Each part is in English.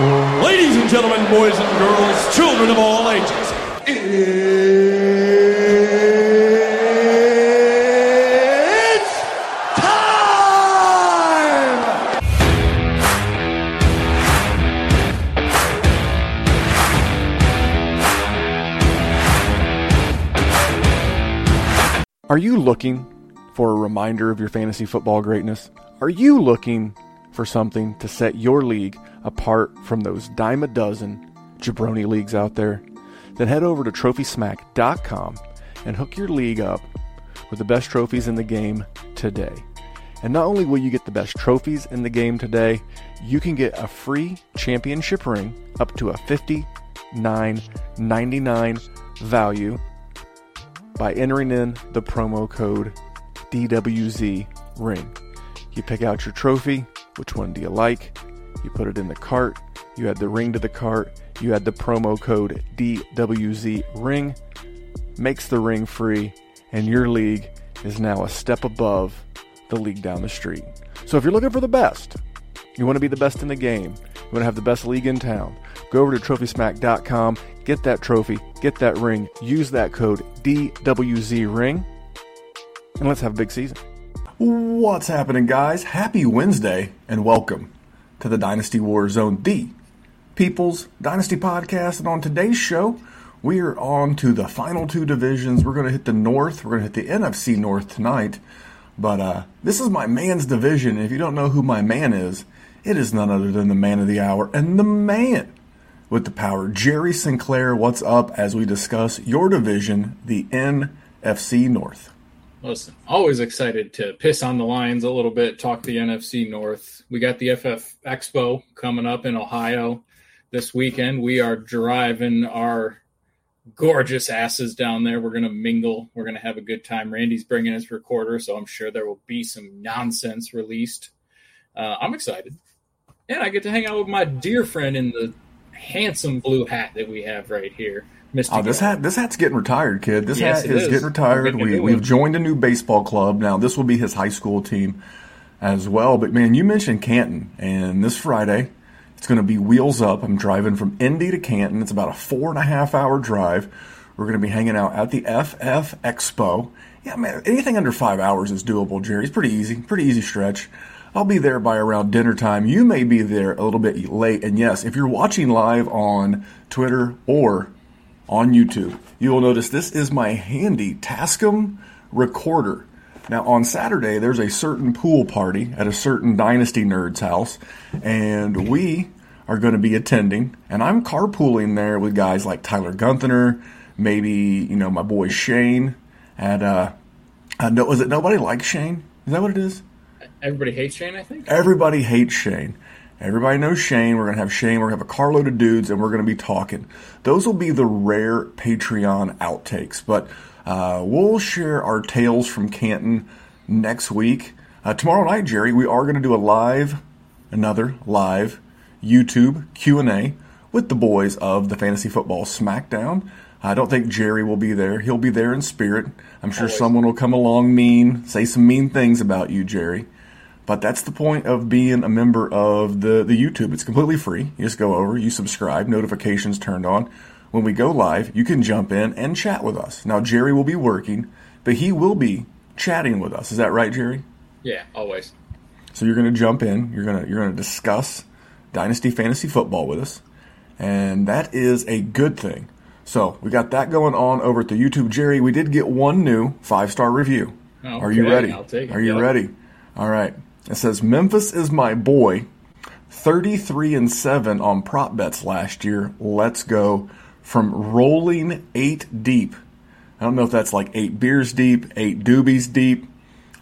Ladies and gentlemen, boys and girls, children of all ages. It's time! Are you looking for a reminder of your fantasy football greatness? Are you looking for something to set your league apart from those dime a dozen jabroni leagues out there? Then head over to trophysmack.com and hook your league up with the best trophies in the game today. And not only will you get the best trophies in the game today, you can get a free championship ring up to a $59.99 value by entering in the promo code DWZ ring. You pick out your trophy, which one do you like? You put it in the cart, you add the ring to the cart, you add the promo code DWZ ring, makes the ring free, and your league is now a step above the league down the street. So if you're looking for the best, you want to be the best in the game, you want to have the best league in town, go over to trophysmack.com, get that trophy, get that ring, use that code DWZ ring, and let's have a big season. What's happening, guys? Happy Wednesday, and welcome to the Dynasty War Zone, the People's Dynasty Podcast. And on today's show, we are on to the final two divisions. We're going to hit the North, we're going to hit the NFC North tonight. But uh, this is my man's division. If you don't know who my man is, it is none other than the man of the hour and the man with the power, Jerry Sinclair. What's up as we discuss your division, the NFC North? Listen, always excited to piss on the Lions a little bit, talk the NFC North. We got the FF Expo coming up in Ohio this weekend. We are driving our gorgeous asses down there. We're going to mingle. We're going to have a good time. Randy's bringing his recorder, so I'm sure there will be some nonsense released. Uh, I'm excited. And I get to hang out with my dear friend in the handsome blue hat that we have right here. Mr. Oh, this hat this hat's getting retired, kid. This Yes, hat is, is. getting retired. We're getting a We we've joined a new baseball club. Now this will be his high school team as well. But man, you mentioned Canton, and this Friday it's going to be wheels up. I'm driving from Indy to Canton. It's about a four and a half hour drive. We're going to be hanging out at the FF Expo. Yeah, man, anything under five hours is doable, Jerry. It's pretty easy, pretty easy stretch. I'll be there by around dinner time. You may be there a little bit late. And yes, if you're watching live on Twitter or on YouTube, you will notice this is my handy Tascam recorder. Now, on Saturday, there's a certain pool party at a certain Dynasty Nerd's house, and we are going to be attending. And I'm carpooling there with guys like Tyler Gunther, maybe, you know, my boy Shane. And, uh, uh, no, was it Nobody Likes Shane? Is that what it is? Everybody hates Shane, I think. Everybody hates Shane. Everybody knows Shane. We're going to have Shane. We're going to have a carload of dudes, and we're going to be talking. Those will be the rare Patreon outtakes, but uh, we'll share our tales from Canton next week. Uh, tomorrow night, Jerry, we are going to do a live, another live YouTube Q&A with the boys of the Fantasy Football Smackdown. I don't think Jerry will be there. He'll be there in spirit. I'm sure Always. someone will come along mean, say some mean things about you, Jerry. But that's the point of being a member of the, the YouTube. It's completely free. You just go over, you subscribe, notifications turned on. When we go live, you can jump in and chat with us. Now, Jerry will be working, but he will be chatting with us. Is that right, Jerry? Yeah, always. So you're going to jump in. You're going to you're going to discuss Dynasty Fantasy Football with us, and that is a good thing. So we got that going on over at the YouTube. Jerry, we did get one new five star review. Are you ready? I'll take it. Are you Yep. ready? All right. It says Memphis is my boy. 33 and 7 on prop bets last year. Let's go from rolling 8 deep. I don't know if that's like 8 beers deep, 8 doobies deep,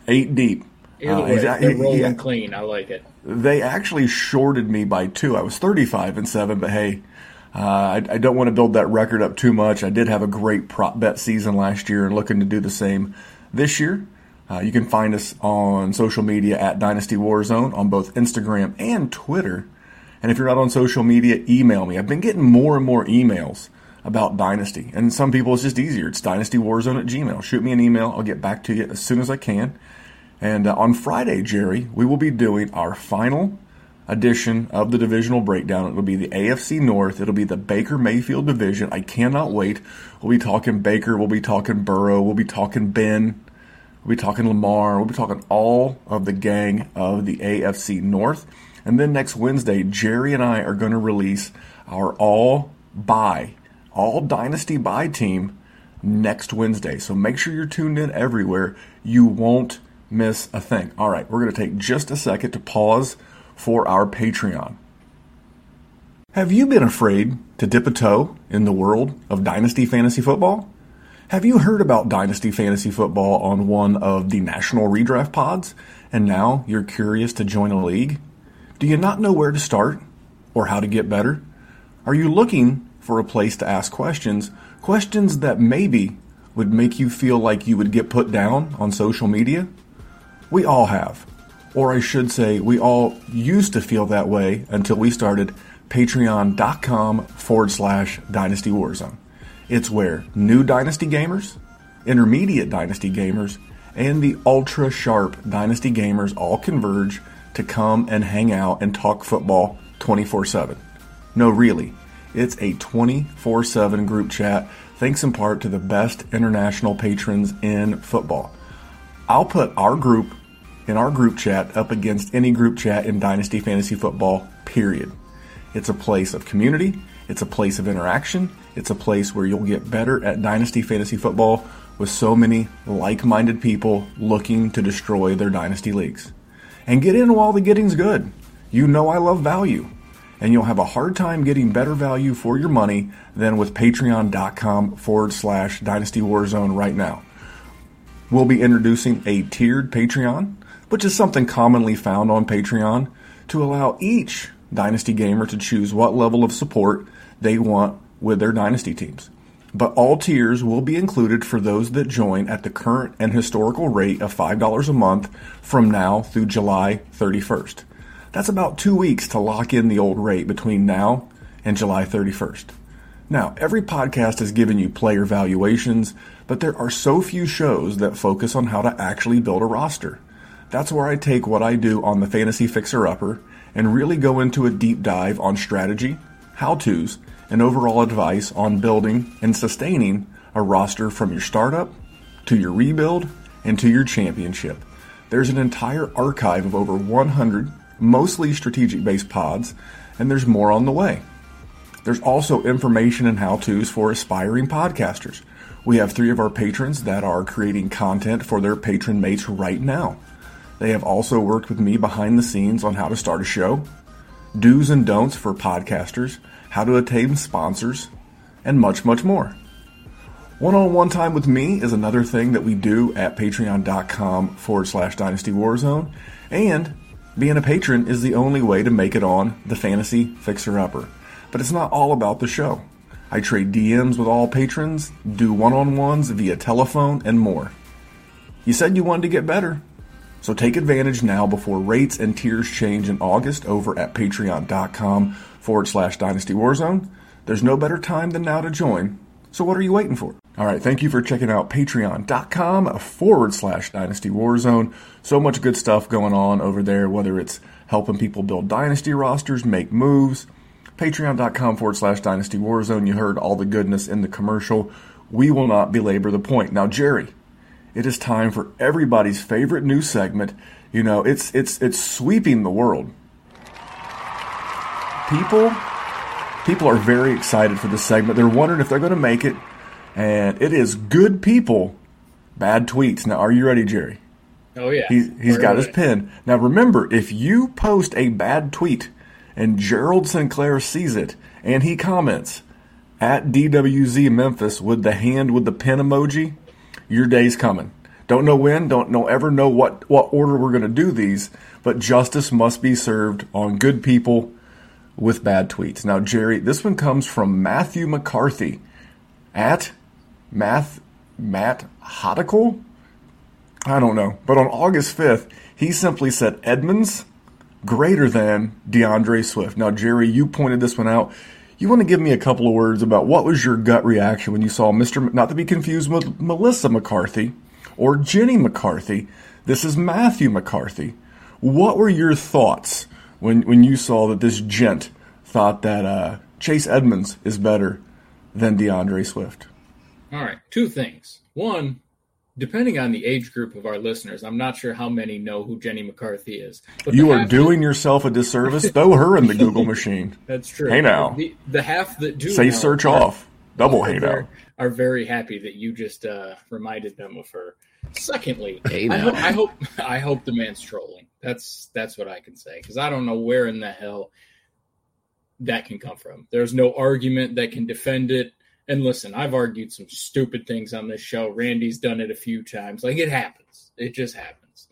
8 deep. Either Uh, way, they're he- he- clean. I like it. they actually shorted me by two. I was 35 and 7, but hey, uh, I, I don't want to build that record up too much. I did have a great prop bet season last year and looking to do the same this year. Uh, you can find us on social media at Dynasty Warzone on both Instagram and Twitter. And if you're not on social media, email me. I've been getting more and more emails about Dynasty. And some people, it's just easier. It's dynastywarzone at gmail. Shoot me an email. I'll get back to you as soon as I can. And uh, on Friday, Jerry, we will be doing our final edition of the divisional breakdown. It'll be the AFC North. It'll be the Baker Mayfield division. I cannot wait. We'll be talking Baker. We'll be talking Burrow. We'll be talking Ben. We'll be talking Lamar. We'll be talking all of the gang of the AFC North. And then next Wednesday, Jerry and I are going to release our all buy, all dynasty buy team next Wednesday. So make sure you're tuned in everywhere. You won't miss a thing. All right, we're going to take just a second to pause for our Patreon. Have you been afraid to dip a toe in the world of Dynasty Fantasy Football? Have you heard about Dynasty Fantasy Football on one of the national redraft pods and now you're curious to join a league? Do you not know where to start or how to get better? Are you looking for a place to ask questions, questions that maybe would make you feel like you would get put down on social media? We all have. Or I should say, we all used to feel that way until we started patreon.com forward slash dynasty warzone. It's where new dynasty gamers, intermediate dynasty gamers, and the ultra sharp dynasty gamers all converge to come and hang out and talk football 24 7. No, really, it's a 24 7 group chat, thanks in part to the best international patrons in football. I'll put our group in our group chat up against any group chat in Dynasty Fantasy Football, period. It's a place of community, it's a place of interaction, it's a place where you'll get better at Dynasty Fantasy Football with so many like minded people looking to destroy their Dynasty leagues. And get in while the getting's good. You know I love value. And you'll have a hard time getting better value for your money than with patreon.com forward slash dynasty warzone right now. We'll be introducing a tiered Patreon which is something commonly found on Patreon, to allow each Dynasty gamer to choose what level of support they want with their Dynasty teams. But all tiers will be included for those that join at the current and historical rate of $5 a month from now through July 31st. That's about two weeks to lock in the old rate between now and July 31st. Now, every podcast has given you player valuations, but there are so few shows that focus on how to actually build a roster. That's where I take what I do on the Fantasy Fixer Upper and really go into a deep dive on strategy, how to's, and overall advice on building and sustaining a roster from your startup to your rebuild and to your championship. There's an entire archive of over 100 mostly strategic based pods, and there's more on the way. There's also information and how to's for aspiring podcasters. We have three of our patrons that are creating content for their patron mates right now. They have also worked with me behind the scenes on how to start a show, do's and don'ts for podcasters, how to attain sponsors, and much, much more. One on one time with me is another thing that we do at patreon.com forward slash dynasty warzone. And being a patron is the only way to make it on the fantasy fixer upper. But it's not all about the show. I trade DMs with all patrons, do one on ones via telephone, and more. You said you wanted to get better. So take advantage now before rates and tiers change in August over at patreon.com forward slash dynasty warzone. There's no better time than now to join. So what are you waiting for? All right, thank you for checking out patreon.com forward slash dynasty warzone. So much good stuff going on over there, whether it's helping people build dynasty rosters, make moves. Patreon.com forward slash dynasty warzone. You heard all the goodness in the commercial. We will not belabor the point. Now, Jerry, it is time for everybody's favorite new segment. You know, it's it's it's sweeping the world. People people are very excited for this segment. They're wondering if they're going to make it. And it is good people, bad tweets. Now, are you ready, Jerry? Oh yeah. He's, he's got his pen. Now remember, if you post a bad tweet and Gerald Sinclair sees it and he comments at DWZ Memphis with the hand with the pen emoji, your day's coming. Don't know when, don't know ever know what, what order we're going to do these, but justice must be served on good people with bad tweets. Now, Jerry, this one comes from Matthew McCarthy at Math Matt Hodicle. I don't know, but on August 5th, he simply said Edmonds greater than DeAndre Swift. Now, Jerry, you pointed this one out. You want to give me a couple of words about what was your gut reaction when you saw Mr. Not to be confused with Melissa McCarthy or Jenny McCarthy. This is Matthew McCarthy. What were your thoughts when when you saw that this gent thought that uh, Chase Edmonds is better than DeAndre Swift? All right, two things. One, depending on the age group of our listeners, I'm not sure how many know who Jenny McCarthy is. But you are doing that, yourself a disservice. Throw her in the Google machine. That's true. Hey now, the, the half that do safe search are, off. Double hey now. Are very happy that you just uh, reminded them of her. Secondly, hey I, hope, I hope I hope the man's trolling. That's that's what I can say because I don't know where in the hell that can come from. There's no argument that can defend it. And listen, I've argued some stupid things on this show. Randy's done it a few times. Like it happens. It just happens.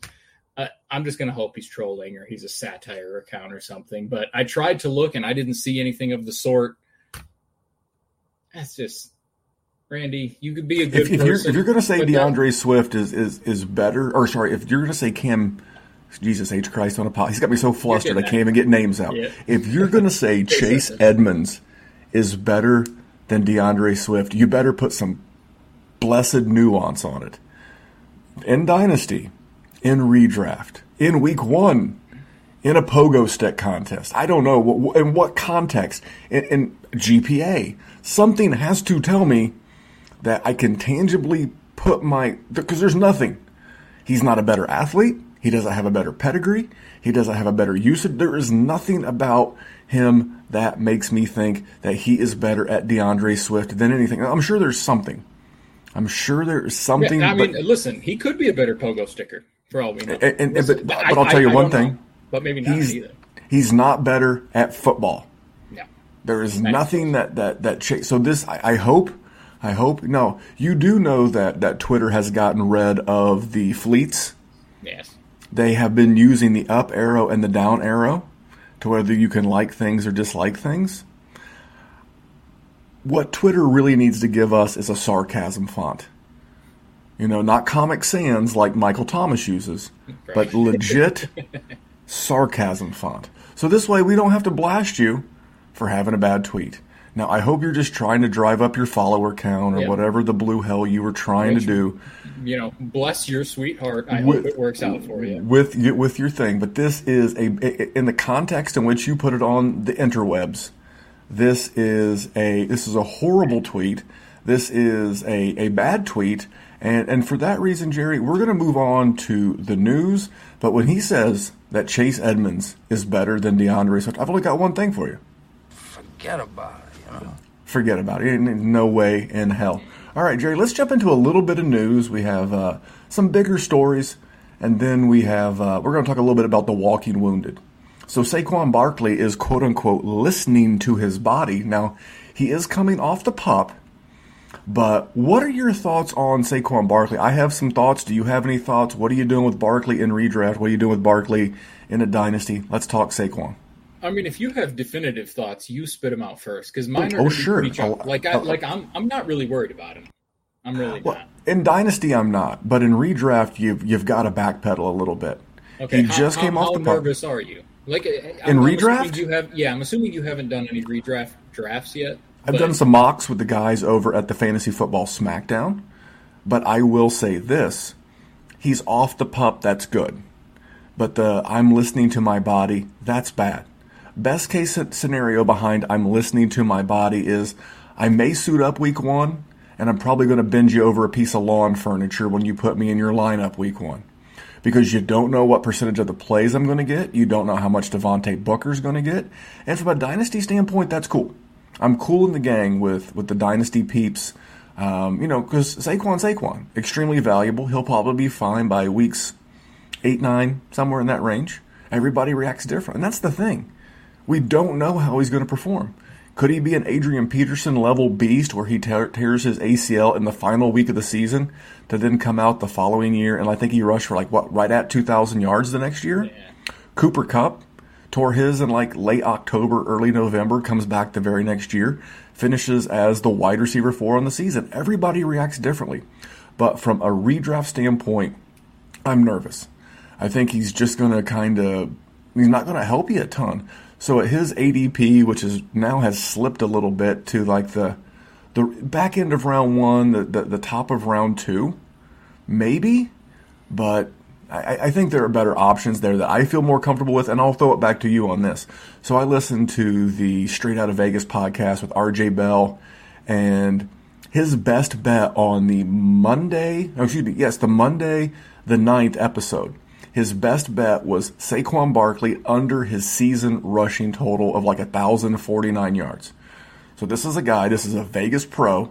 Uh, I'm just going to hope he's trolling or he's a satire account or something. But I tried to look and I didn't see anything of the sort. That's just Randy. You could be a good if, if. You're, if you're going to say DeAndre Swift is, is is better, or sorry, if you're going to say Cam, Jesus H Christ on a pot, he's got me so flustered I can't even get names out. Yeah. If you're going to say Chase Edmonds is better than DeAndre Swift, you better put some blessed nuance on it. In Dynasty, in redraft, in week one, in a pogo stick contest. I don't know in what context. In, in GPA, something has to tell me that I can tangibly put my because there's nothing. He's not a better athlete. He doesn't have a better pedigree. He doesn't have a better usage. There is nothing about him that makes me think that he is better at DeAndre Swift than anything. I'm sure there's something. I'm sure there is something. Yeah, I mean, but, listen, he could be a better pogo sticker for all we know. and, and, Listen, but, I- but I'll tell you I- I one thing. know, but maybe not He's either. he's not better at football. No. There is nothing that that that cha- so this I, I hope I hope no you do know that that Twitter has gotten rid of the fleets. Yes. They have been using the up arrow and the down arrow to whether you can like things or dislike things. What Twitter really needs to give us is a sarcasm font. You know, not Comic Sans like Michael Thomas uses, but legit sarcasm font. So this way we don't have to blast you for having a bad tweet. Now I hope you're just trying to drive up your follower count or Yeah. whatever the blue hell you were trying Which- to do You know, bless your sweetheart. I With- hope it works out for you. with with your thing. But this is a in the context in which you put it on the interwebs. This is a this is a horrible tweet. This is a, a bad tweet. And and for that reason, Jerry, we're going to move on to the news. But when he says that Chase Edmonds is better than DeAndre Swift, I've only got one thing for you. Forget about it. Forget about it. No way in hell. All right, Jerry, let's jump into a little bit of news. We have uh, some bigger stories, and then we have uh, we're going to talk a little bit about the walking wounded. So Saquon Barkley is quote unquote listening to his body. Now he is coming off the pup, but what are your thoughts on Saquon Barkley? I have some thoughts. Do you have any thoughts? What are you doing with Barkley in redraft? What are you doing with Barkley in a dynasty? Let's talk Saquon. I mean, if you have definitive thoughts, you spit them out first because mine Oh, are gonna sure. Oh, like I, oh, oh. like I'm I'm not really worried about him. I'm really Well, not. in Dynasty, I'm not, but in redraft, you've you've got to backpedal a little bit. Okay, he how, just how, came off how the pup. nervous are you? Like In I'm, I'm redraft? you have yeah. I'm assuming you haven't done any redraft drafts yet. I've but- done some mocks with the guys over at the Fantasy Football SmackDown, but I will say this: he's off the pup. That's good, but the I'm listening to my body. That's bad. Best case scenario behind I'm listening to my body is I may suit up week one, and I'm probably going to bend you over a piece of lawn furniture when you put me in your lineup week one. Because you don't know what percentage of the plays I'm going to get. You don't know how much Devontae Booker's going to get. And from a dynasty standpoint, that's cool. I'm cool in the gang with, with the dynasty peeps. Um, you know, because Saquon, Saquon, extremely valuable. He'll probably be fine by weeks eight, nine, somewhere in that range. Everybody reacts different. And that's the thing. We don't know how he's going to perform. Could he be an Adrian Peterson level beast where he tear, tears his ACL in the final week of the season to then come out the following year? And I think he rushed for like, what, right at 2,000 yards the next year? Cooper Kupp tore his in like late October, early November, comes back the very next year, finishes as the wide receiver four on the season. Everybody reacts differently. But from a redraft standpoint, I'm nervous. I think he's just going to kind of, he's not going to help you a ton. So at his ADP, which is now has slipped a little bit to like the the back end of round one, the, the, the top of round two, maybe, but I, I think there are better options there that I feel more comfortable with, and I'll throw it back to you on this. So I listened to the Straight Out of Vegas podcast with RJ Bell, and his best bet on the Monday, oh, excuse me, yes, the Monday, the ninth episode. His best bet was Saquon Barkley under his season rushing total of like 1,049 yards. So this is a guy, this is a Vegas pro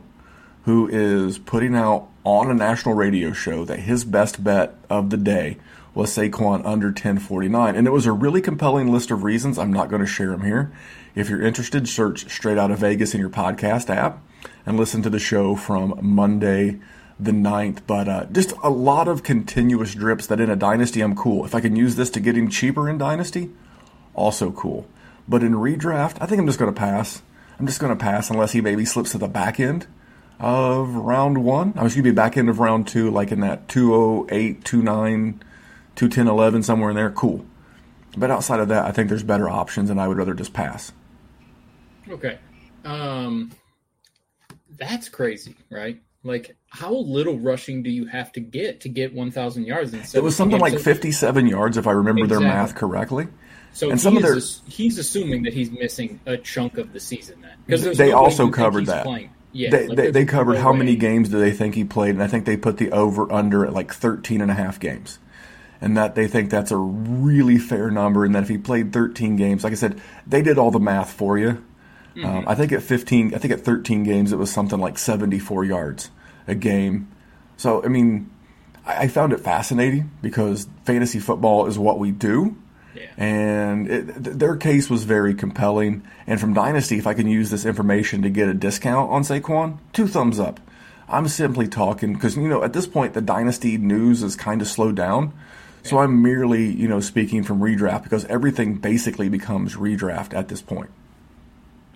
who is putting out on a national radio show that his best bet of the day was Saquon under 1049. And it was a really compelling list of reasons. I'm not going to share them here. If you're interested, search Straight Out of Vegas in your podcast app and listen to the show from Monday the ninth. But uh, just a lot of continuous drips that in a dynasty, I'm cool. If I can use this to get him cheaper in dynasty, also cool. But in redraft, I think I'm just going to pass. I'm just going to pass unless he maybe slips to the back end of round one. I was going to be back end of round two, like in that 208, 29, 210, 11, somewhere in there. Cool. But outside of that, I think there's better options, and I would rather just pass. Okay. Um, that's crazy, right? Like, how little rushing do you have to get to get 1,000 yards? It was something like 57 yards, if I remember exactly. their math correctly. So and some of their, he's assuming that he's missing a chunk of the season then. Because they no also covered that. Playing. Yeah, they, like they, they, covered how way. many games do they think he played, and I think they put the over under at like 13 and a half games. And that they think that's a really fair number, and that if he played 13 games, like I said, they did all the math for you. Mm-hmm. Um, I think at 15, I think at 13 games, it was something like 74 yards a game. So, I mean, I, I found it fascinating because fantasy football is what we do. And it, th- their case was very compelling. And from Dynasty, if I can use this information to get a discount on Saquon, two thumbs up. I'm simply talking because, you know, at this point, the Dynasty news is kind of slowed down. So I'm merely, you know, speaking from redraft because everything basically becomes redraft at this point.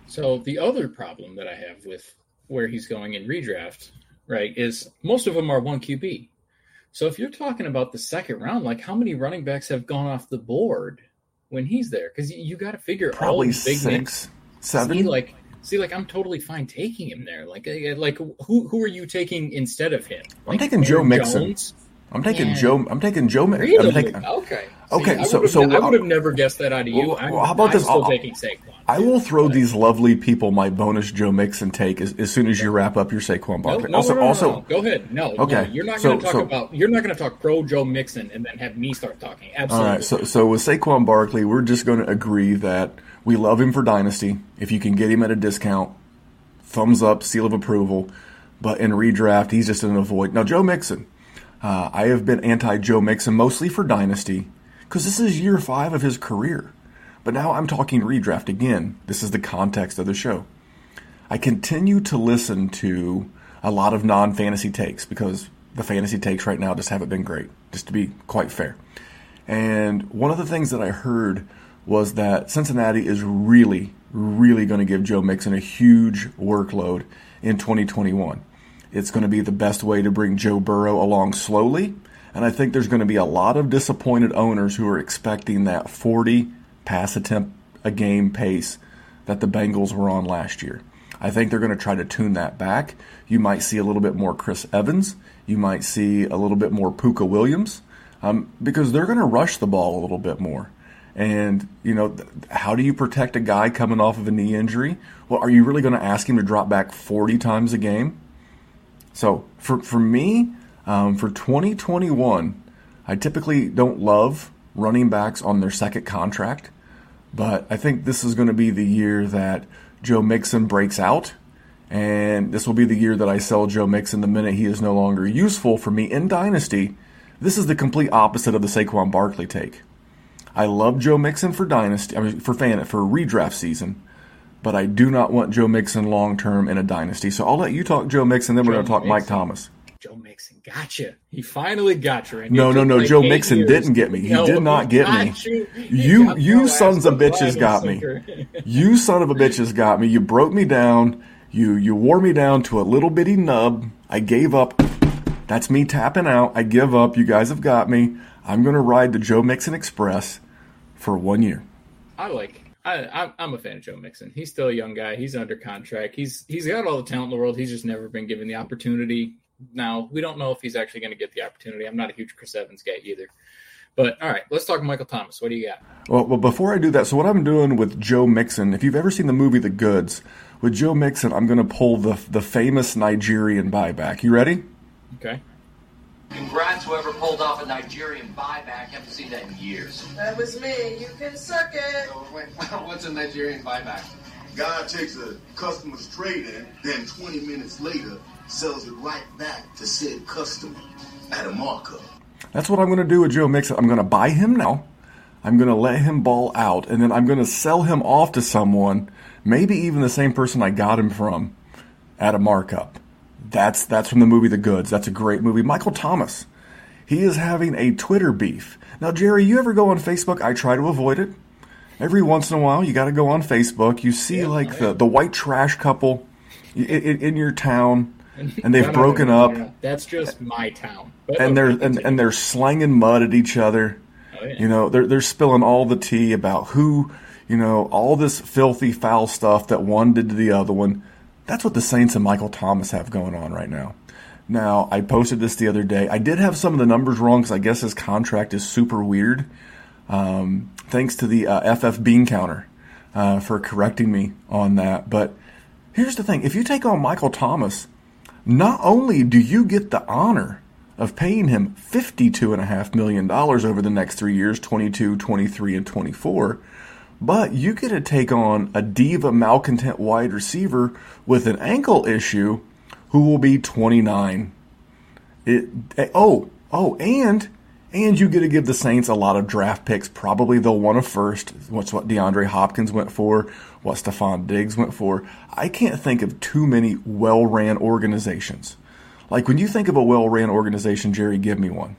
So the other problem that I have with where he's going in redraft, right, is most of them are one QB. So if you're talking about the second round, like how many running backs have gone off the board when he's there? Because you, you got to figure probably all big six, names. seven. See, like see, like I'm totally fine taking him there. Like uh, like who who are you taking instead of him? Like, I'm taking Joe Mixon. Jones? I'm taking Joe. I'm taking Joe. Really? I'm taking, okay. Okay. See, so so I would have never guessed that out of you. Well, well, how about I'm this? Still I'll, taking Saquon. I will throw these lovely people my bonus Joe Mixon take as, as soon as you wrap up your Saquon Barkley. No, no, also, no, no, also, go ahead. No, okay. You're not going to talk so, about. You're not going to talk pro Joe Mixon and then have me start talking. Absolutely. All right. So so with Saquon Barkley, we're just going to agree that we love him for dynasty. If you can get him at a discount, thumbs up, seal of approval. But in redraft, he's just an avoid. Now Joe Mixon. Uh, I have been anti Joe Mixon mostly for Dynasty because this is year five of his career. But now I'm talking redraft again. This is the context of the show. I continue to listen to a lot of non fantasy takes because the fantasy takes right now just haven't been great, just to be quite fair. And one of the things that I heard was that Cincinnati is really, really going to give Joe Mixon a huge workload in 2021. It's going to be the best way to bring Joe Burrow along slowly. And I think there's going to be a lot of disappointed owners who are expecting that 40 pass attempt a game pace that the Bengals were on last year. I think they're going to try to tune that back. You might see a little bit more Chris Evans. You might see a little bit more Puka Williams um, because they're going to rush the ball a little bit more. And, you know, how do you protect a guy coming off of a knee injury? Well, are you really going to ask him to drop back 40 times a game? So for, for me, um, for 2021, I typically don't love running backs on their second contract, but I think this is going to be the year that Joe Mixon breaks out. And this will be the year that I sell Joe Mixon the minute he is no longer useful for me in Dynasty. This is the complete opposite of the Saquon Barkley take. I love Joe Mixon for Dynasty, I mean, for fan for redraft season but I do not want Joe Mixon long term in a dynasty. So I'll let you talk Joe Mixon, then Joe we're going to talk Mixon. Mike Thomas. Gotcha. He finally got you. No, no, no. Joe Mixon years. didn't get me. He no, did not get me. You, you, you sons of bitches got me. you son of a bitches got me. You broke me down. You, you wore me down to a little bitty nub. I gave up. That's me tapping out. I give up. You guys have got me. I'm going to ride the Joe Mixon Express for one year. I like I, I'm a fan of Joe Mixon. He's still a young guy. He's under contract. He's he's got all the talent in the world. He's just never been given the opportunity Now we don't know if he's actually going to get the opportunity. I'm not a huge Chris Evans guy either. But all right, let's talk Michael Thomas. What do you got? Well, well, before I do that, so what I'm doing with Joe Mixon, if you've ever seen the movie The Goods, with Joe Mixon, I'm going to pull the the famous Nigerian buyback. You ready? Okay. Congrats, whoever pulled off a Nigerian buyback. Haven't seen that in years. That was me. You can suck it. What's a Nigerian buyback? Guy takes a customer's trade in, then 20 minutes later sells it right back to said customer at a markup. That's what I'm going to do with Joe Mixon. I'm going to buy him now. I'm going to let him ball out, and then I'm going to sell him off to someone, maybe even the same person I got him from, at a markup. That's that's from the movie The Goods. That's a great movie. Michael Thomas. He is having a Twitter beef. Now, Jerry, you ever go on Facebook? I try to avoid it. Every once in a while, you got to go on Facebook. You see like the, the white trash couple in, in, in your town, and they've broken up, no. That's just my town. But and they're and, and they're slanging mud at each other. Oh, yeah. You know, they're they're spilling all the tea about who, you know, all this filthy foul stuff that one did to the other one. That's what the Saints and Michael Thomas have going on right now. Now, I posted this the other day. I did have some of the numbers wrong because I guess his contract is super weird. Um, thanks to the uh, FF Bean Counter uh, for correcting me on that. But here's the thing: if you take on Michael Thomas, not only do you get the honor of paying him $52.5 million over the next three years 22, 23, and 24, but you get to take on a diva malcontent wide receiver with an ankle issue who will be 29. It, eh, oh, oh, and and you get to give the Saints a lot of draft picks. Probably they'll want a first. What's what DeAndre Hopkins went for, what Stefon Diggs went for. I can't think of too many well ran organizations. Like when you think of a well ran organization, Jerry, give me one.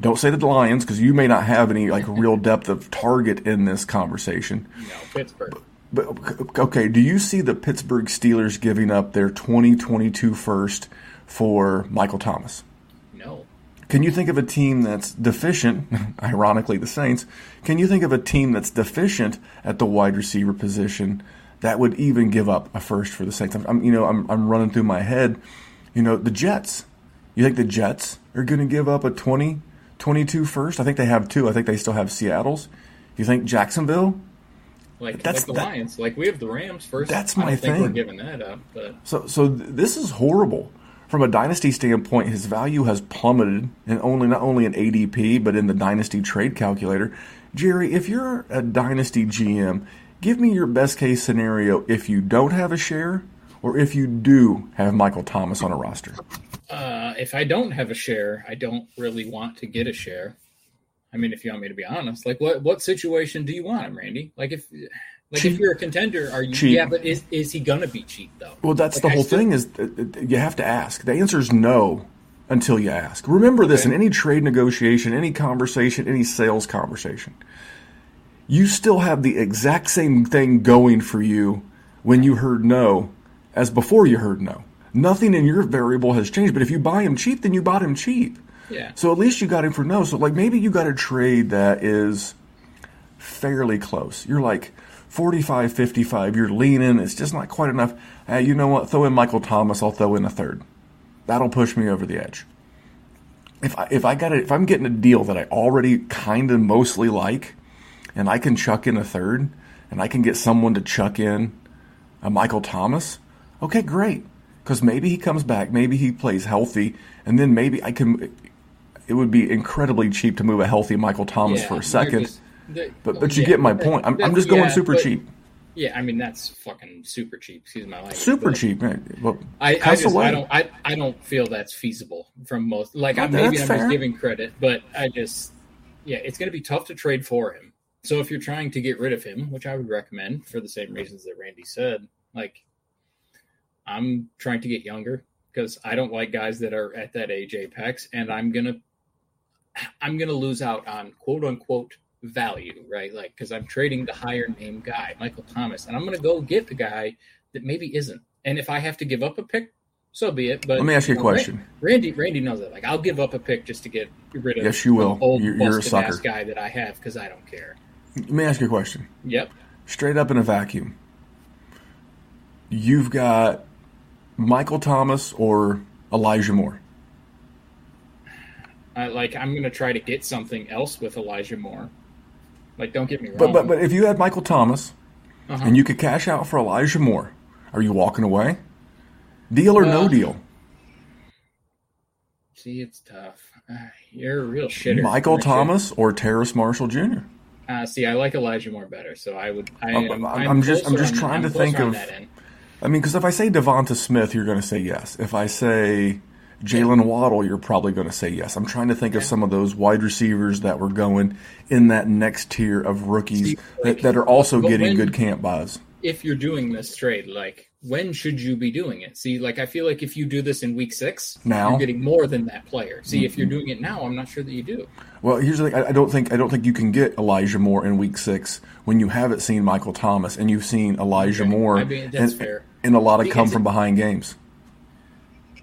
Don't say the Lions because you may not have any like real depth of target in this conversation. no, Pittsburgh. But okay, do you see the Pittsburgh Steelers giving up their 2022 first for Michael Thomas? Can you think of a team that's deficient, ironically the Saints, can you think of a team that's deficient at the wide receiver position that would even give up a first for the Saints? I'm, I'm you know, I'm, I'm running through my head, you know, the Jets. You think the Jets are going to give up a 20, 22 first? I think they have two. I think they still have Seattle's. You think Jacksonville? Like, That's- like the that- Lions. Like we have the Rams first. That's I don't my think We're thing. giving that up, but So, so th- this is horrible. From a dynasty standpoint, his value has plummeted, and only not only in ADP but in the dynasty trade calculator. Jerry, if you're a dynasty GM, give me your best case scenario if you don't have a share, or if you do have Michael Thomas on a roster. uh, if I don't have a share, I don't really want to get a share. I mean, if you want me to be honest, like what what situation do you want him, Randy? Like if like Cheap. if you're a contender, are you? Cheap. Yeah, but is is he gonna be cheap though? Well, that's Like, the whole still- thing is uh, uh, you have to ask. The answer is no until you ask. Remember this in any trade negotiation, any conversation, any sales conversation. You still have the exact same thing going for you when you heard no as before you heard no. Nothing in your variable has changed, but if you buy him cheap, then you bought him cheap. Yeah. So at least you got him for no. So like maybe you got a trade that is fairly close. You're like 45, 55. You're leaning. It's just not quite enough. Uh, you know what? Throw in Michael Thomas. I'll throw in a third. That'll push me over the edge. If I, if I got it, if I'm getting a deal that I already kind of mostly like, and I can chuck in a third, and I can get someone to chuck in a Michael Thomas, okay, great. Because maybe he comes back, maybe he plays healthy, and then maybe I can. It would be incredibly cheap to move a healthy Michael Thomas Yeah, for a second. just- that- But but you yeah, get my point. I'm, I'm just going yeah, super but- cheap. Yeah, I mean that's fucking super cheap. Excuse my language. Super cheap, man. Well, I, I just. I don't I, I don't feel that's feasible from most. Like I, maybe I'm fair. just giving credit, but I just yeah, it's going to be tough to trade for him. So if you're trying to get rid of him, which I would recommend for the same reasons that Randy said, like I'm trying to get younger because I don't like guys that are at that age apex, and I'm gonna I'm gonna lose out on quote unquote value, right? Like because I'm trading the higher name guy, Michael Thomas, and I'm gonna go get the guy that maybe isn't. And if I have to give up a pick, so be it. But Let me ask you a know, Ra- question. Randy, Randy knows that. Like I'll give up a pick just to get rid of Yes, you will. old You're- you're a sucker. guy that I have because I don't care. Let me ask you a question. Yep. Straight up in a vacuum. You've got Michael Thomas or Elijah Moore. I, like I'm gonna try to get something else with Elijah Moore. Like, don't get me wrong. But but but if you had Michael Thomas Uh-huh. and you could cash out for Elijah Moore, are you walking away? Deal or no deal? see, it's tough. Ah, You're a real shitter. Michael. Thomas or Terrace Marshall Jr. Uh, see, I like Elijah Moore better, so I would. I I'm- am, just- I'm just on- trying I'm to think of-. I mean, because if I say DeVonta Smith, you're going to say yes. If I say Jaylen Waddle, you're probably going to say yes. I'm trying to think of some of those wide receivers that were going in that next tier of rookies that, that are also but getting when- good camp buys. If you're doing this trade, like when should you be doing it? See, like I feel like if you do this in week six, Now? you're getting more than that player. See, if you're mm-hmm. doing it now, I'm not sure that you do. Well, here's the thing. I I don't think I don't think you can get Elijah Moore in Week Six when you haven't seen Michael Thomas and you've seen Elijah Okay. Moore I mean, that's in, fair. in a lot of See, come from behind games.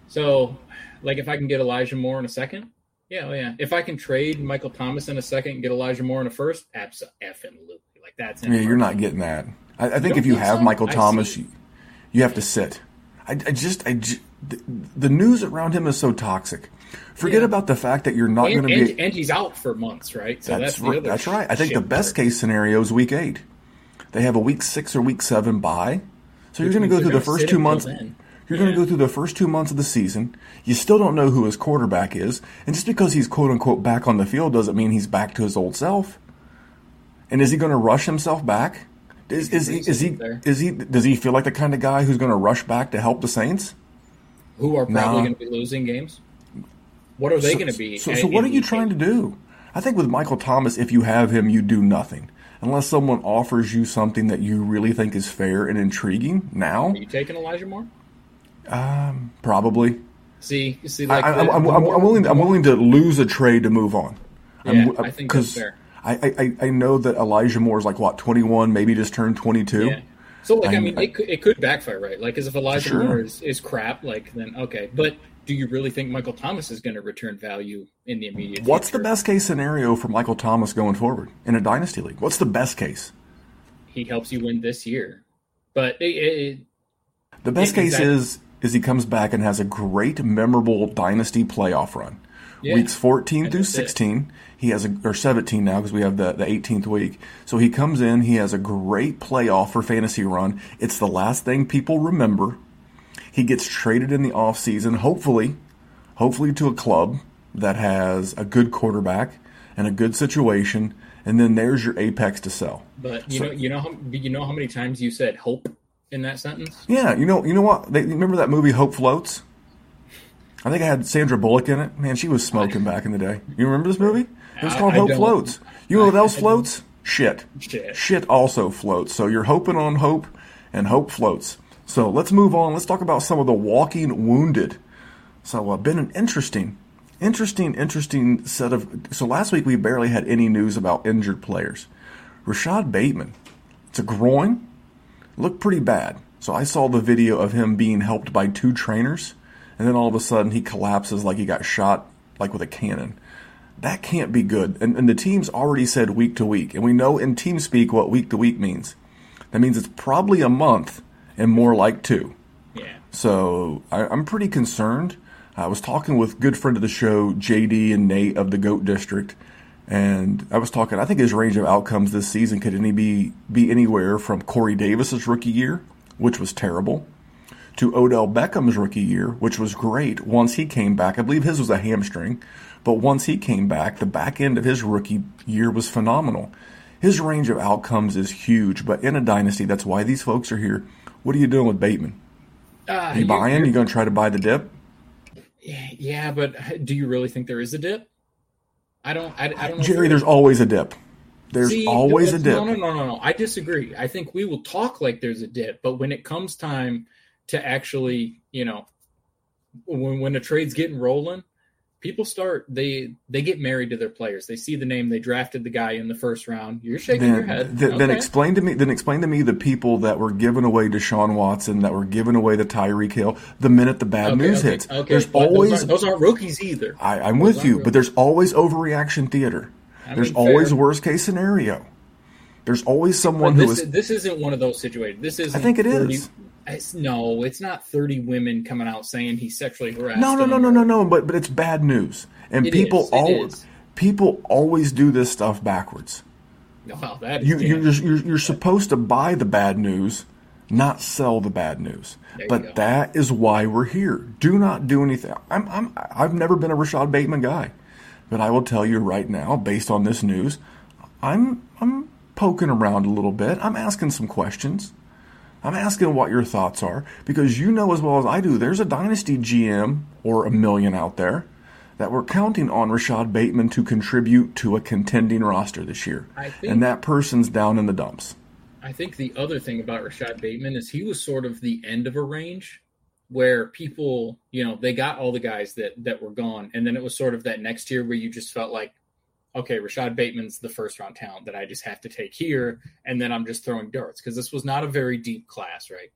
So, like if I can get Elijah Moore in a second, yeah, oh, yeah. If I can trade Michael Thomas in a second and get Elijah Moore in a first, absolutely. Like that's Yeah, you're not getting that. I, I think if you have so? Michael Thomas, you, you have to sit. I, I just, I the, the news around him is so toxic. Forget Yeah. about the fact that you're not going to be. and he's out for months, right? So that's that's, right. That's right. I think the best part. case scenario is Week Eight. They have a Week Six or Week Seven bye, so you're going to go through the first two months. then. You're going to go through the first two months of the season. You still don't know who his quarterback is, and just because he's quote unquote back on the field doesn't mean he's back to his old self. And is he going to rush himself back? Is, is he is he is he does he feel like the kind of guy who's going to rush back to help the Saints? Who are probably Nah. going to be losing games? What are they So- going to be? So, so what are you trying to do? I think with Michael Thomas, if you have him, you do nothing unless someone offers you something that you really think is fair and intriguing. Now, Are you taking Elijah Moore? Um, probably. See, see, I, like I, the- I'm, I'm, I'm willing. I'm willing to lose a trade to move on. Yeah, I'm, I think that's fair. I, I, I- I know that Elijah Moore is like what 21, maybe just turned 22. Yeah. So like I, I'm- mean, it could, it could backfire, right? Like, as if Elijah Sure. Moore is, is crap, like then okay. But do you really think Michael Thomas is going to return value in the immediate? What's the best case scenario for Michael Thomas going forward in a dynasty league? What's the best case? He helps you win this year, but it, it, The best case exactly. is is he comes back and has a great, memorable dynasty playoff run. Yeah. Weeks 14 through that's it. 16, he has a or 17 now because we have the the 18th week. So he comes in, he has a great playoff for fantasy run. It's the last thing people remember. He gets traded in the offseason, hopefully, hopefully to a club that has a good quarterback and a good situation, and then there's your apex to sell. but you So- know, you know how you know how many times you said hope in that sentence. Yeah, you know, you know what? They, remember that movie Hope Floats? I think I had Sandra Bullock in it. Man, she was smoking back in the day. You remember this movie? It was called I Hope don't. Floats. You know what else I floats? Shit. Shit. also floats. So you're hoping on hope, and hope floats. So let's move on. Let's talk about some of the walking wounded. So uh, been an interesting, interesting, interesting set of. So last week we barely had any news about injured players. Rashod Bateman, it's a groin looked pretty bad. So I saw the video of him being helped by two trainers, and then all of a sudden he collapses like he got shot like with a cannon. That can't be good. And, and the team's already said week to week, and we know in team speak what week to week means. That means it's probably a month and more like two. Yeah. So I, I'm pretty concerned. I was talking with good friend of the show, JD and Nate of the Goat District, and I was talking. I think his range of outcomes this season could any be be anywhere from Corey Davis's rookie year, which was terrible, to Odell Beckham's rookie year, which was great once he came back. I believe his was a hamstring, but once he came back, the back end of his rookie year was phenomenal. His range of outcomes is huge, but in a dynasty, that's why these folks are here. What are you doing with Bateman? Uh, You buying? You going to try to buy the dip? Yeah, but do you really think there is a dip? I don't. I, I don't know. Jerry, there's always a dip. There's See, always a dip. No, no, no, no, no. I disagree. I think we will talk like there's a dip, but when it comes time to actually, you know, when when the trade's getting rolling, people start they they get married to their players. They see the name, they drafted the guy in the first round. You're shaking Then, your head. th- then explain to me. Then explain to me the people that were giving away Deshaun Watson, that were giving away the Tyreek Hill. The minute the bad Okay, news okay, hits, okay, there's but those always. aren't, those aren't rookies either. I, I'm Those with you, rookies. but there's always overreaction theater. I there's mean, always fair. worst case scenario. There's always someone who this, is. this isn't one of those situations. This is I think it is. It's, no, it's not 30 women coming out saying he sexually harassed. No, no, no, no, no, no. But but it's bad news, and It people always people always do this stuff backwards. Well, that You you're, just, you're you're supposed to buy the bad news, not sell the bad news. There But that is why we're here. Do not do anything. I'm I'm I've never been a Rashod Bateman guy, but I will tell you right now, based on this news, I'm I'm poking around a little bit. I'm asking some questions. I'm asking what your thoughts are because you know as well as I do, there's a dynasty GM or a million out there that we're counting on Rashod Bateman to contribute to a contending roster this year. I think- and that person's down in the dumps. I think the other thing about Rashod Bateman is he was sort of the end of a range where people, you know, they got all the guys that that were gone, and then it was sort of that next year where you just felt like, okay, Rashod Bateman's the first round talent that I just have to take here, and then I'm just throwing darts because this was not a very deep class, right?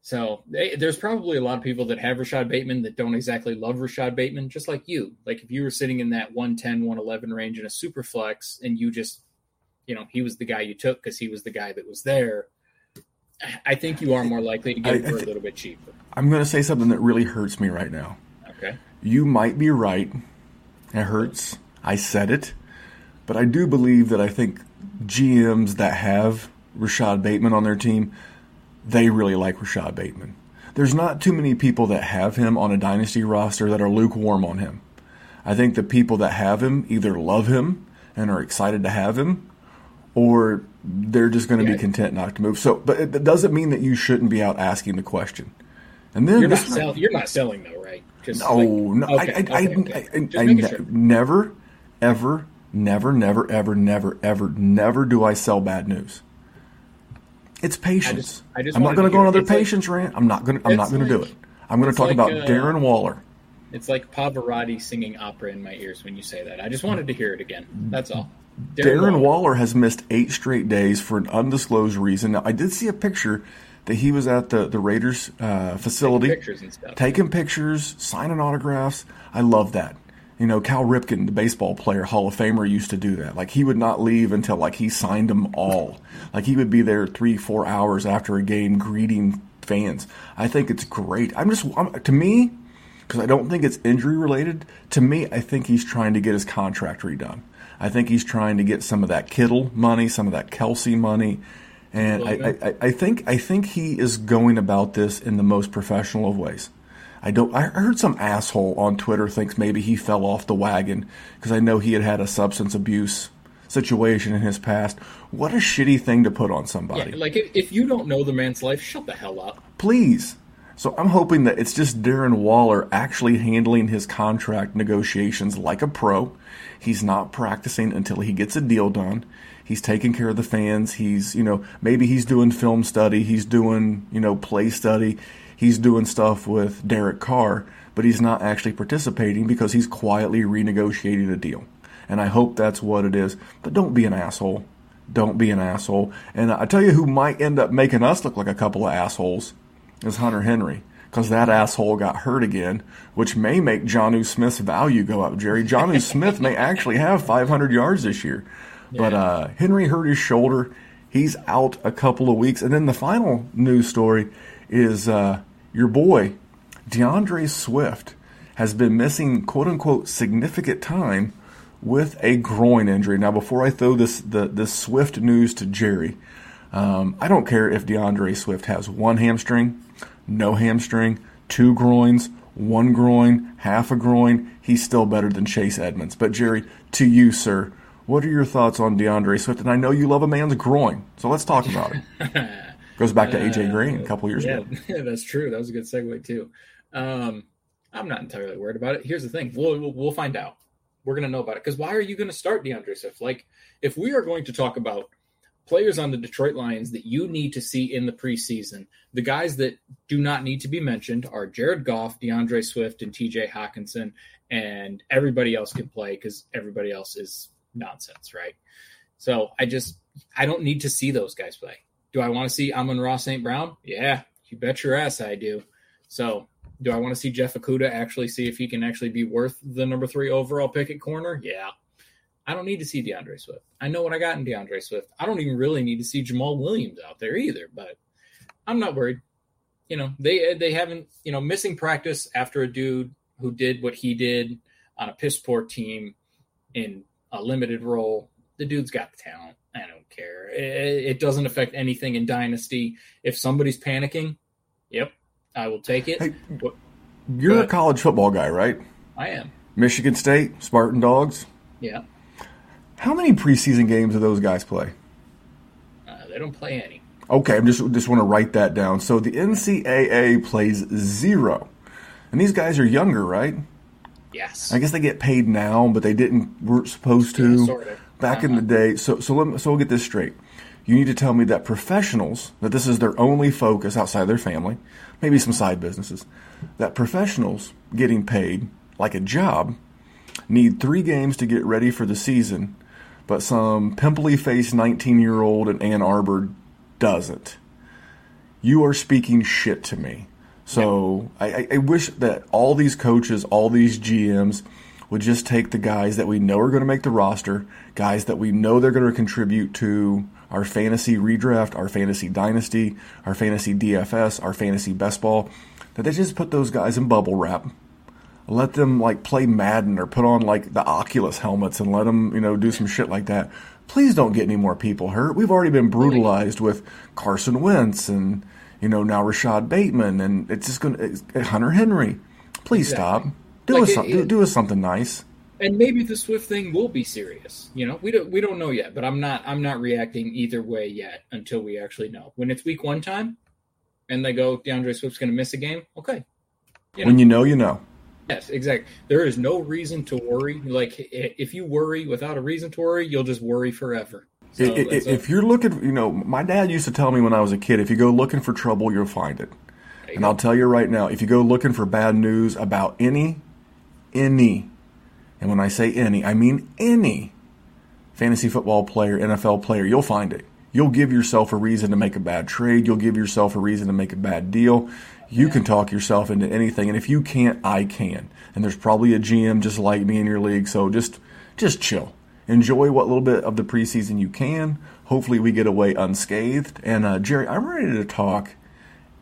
So they, there's probably a lot of people that have Rashod Bateman that don't exactly love Rashod Bateman, just like you. Like if you were sitting in that 110, 111 range in a super flex and you just, you know, he was the guy you took because he was the guy that was there. I think you are more likely to get I- him for a little bit cheaper. I'm going to say something that really hurts me right now. Okay. You might be right. It hurts. I said it. But I do believe that I think GMs that have Rashod Bateman on their team, they really like Rashod Bateman. There's not too many people that have him on a dynasty roster that are lukewarm on him. I think the people that have him either love him and are excited to have him, or they're just going to Yeah. be content not to move. So, but it, doesn't mean that you shouldn't be out asking the question. And then You're not selling. You're not selling though, right? No, like- no, Okay, I, I, okay, I, okay. I, I, ne- sure. never, ever, never, never, ever, never, ever, never do I sell bad news. It's patience. I just I'm not going to go on another it's like- patience rant. I'm not going. to I'm not going to do it. I'm going to talk like, about uh, Darren Waller. It's like Pavarotti singing opera in my ears when you say that. I just wanted to hear it again. That's all. Darren Waller has missed eight straight days for an undisclosed reason. Now, I did see a picture that he was at the the Raiders uh, facility, pictures and stuff. taking pictures, signing autographs. I love that. You know, Cal Ripken, the baseball player, Hall of Famer, used to do that. Like he would not leave until like he signed them all. Like he would be there three, four hours after a game greeting fans. I think it's great. I'm just I'm, to me because I don't think it's injury related. To me, I think he's trying to get his contract redone. I think he's trying to get some of that Kittle money, some of that Kelce money, and I, I, I- I think I think he is going about this in the most professional of ways. I don't. I heard some asshole on Twitter thinks maybe he fell off the wagon because I know he had had a substance abuse situation in his past. What a shitty thing to put on somebody Yeah, like if, if you don't know the man's life, shut the hell up. please. So I'm hoping that it's just Darren Waller actually handling his contract negotiations like a pro. He's not practicing until he gets a deal done. He's taking care of the fans. He's, you know, maybe he's doing film study. He's doing, you know, play study. He's doing stuff with Derek Carr, but he's not actually participating because he's quietly renegotiating a deal. And I hope that's what it is. But don't be an asshole. Don't be an asshole. And I tell you who might end up making us look like a couple of assholes is Hunter Henry. Because that asshole got hurt again, which may make Jonnu Smith's value go up, Jerry. Jonnu Smith may actually have 500 yards this year. But uh, Henry hurt his shoulder. He's out a couple of weeks. And then the final news story is uh, your boy, DeAndre Swift, has been missing quote unquote significant time with a groin injury. Now, before I throw this the this Swift news to Jerry, um, I don't care if DeAndre Swift has one hamstring, no hamstring, two groins, one groin, half a groin. He's still better than Chase Edmonds. But Jerry, to you, sir, what are your thoughts on DeAndre Swift? And I know you love a man's groin, so let's talk about it. Goes back to AJ Green a couple years yeah, ago. Yeah, that's true. That was a good segue too. Um, I'm not entirely worried about it. Here's the thing: we'll we'll, we'll find out. We're gonna know about it because why are you going to start DeAndre Swift? Like, if we are going to talk about players on the Detroit Lions that you need to see in the preseason, the guys that do not need to be mentioned are Jared Goff, DeAndre Swift, and T.J. Hockenson, and everybody else can play because everybody else is nonsense, right? So I just I don't need to see those guys play. Do I want to see Amon Ra St. Brown? Yeah, you bet your ass I do. So do I want to see Jeff Okudah actually see if he can actually be worth the number three overall pick at corner? Yeah. I don't need to see DeAndre Swift. I know what I got in DeAndre Swift. I don't even really need to see Jamaal Williams out there either, but I'm not worried. you know they they haven't you know missing practice after a dude who did what he did on a piss poor team in a limited role. The dude's got the talent. I don't care. It, it doesn't affect anything in Dynasty. If somebody's panicking, yep, I will take it. Hey, But You're a college football guy, right? I am. Michigan State, Spartan Dogs. Yeah. How many preseason games do those guys play? Uh, they don't play any. Okay, I'm just just want to write that down. So the NCAA plays zero, and these guys are younger, right? Yes. I guess they get paid now, but they didn't weren't supposed to Yeah, sort of. Back in the mm-hmm. day. So so let me, so we'll get this straight. You need to tell me that professionals that this is their only focus outside their family, maybe some side businesses. That professionals getting paid like a job need three games to get ready for the season, but some pimply faced 19 year old in Ann Arbor doesn't. You are speaking shit to me. So I, I- I wish that all these coaches, all these GMs would just take the guys that we know are going to make the roster, guys that we know they're going to contribute to our fantasy redraft, our fantasy dynasty, our fantasy DFS, our fantasy best ball, that they just put those guys in bubble wrap let them like play Madden or put on like the Oculus helmets and let them, you know, do some shit like that. Please don't get any more people hurt. We've already been brutalized with Carson Wentz and you know now Rashod Bateman and it's just going to Hunter Henry. Please stop. Do Like, us it- some- do, it- do us something nice. and maybe the Swift thing will be serious. You know, we don't we don't know yet, but I'm not I'm not reacting either way yet until we actually know. When it's week one time, and they go DeAndre Swift's going to miss a game, okay. You know, When you know, you know. yes, exactly. There is no reason to worry. Like if you worry without a reason to worry, you'll just worry forever. So I- I- that's a- if you're looking, you know, my dad used to tell me when I was a kid, if you go looking for trouble, you'll find it. And go. I'll tell you right now, if you go looking for bad news about any, any, and when I say any, I mean any fantasy football player, NFL player, you'll find it. You'll give yourself a reason to make a bad trade. You'll give yourself a reason to make a bad deal. You can talk yourself into anything, and if you can't, I can. And there's probably a GM just like me in your league, so just just chill. Enjoy what little bit of the preseason you can. Hopefully, we get away unscathed. And uh, Jerry, I'm ready to talk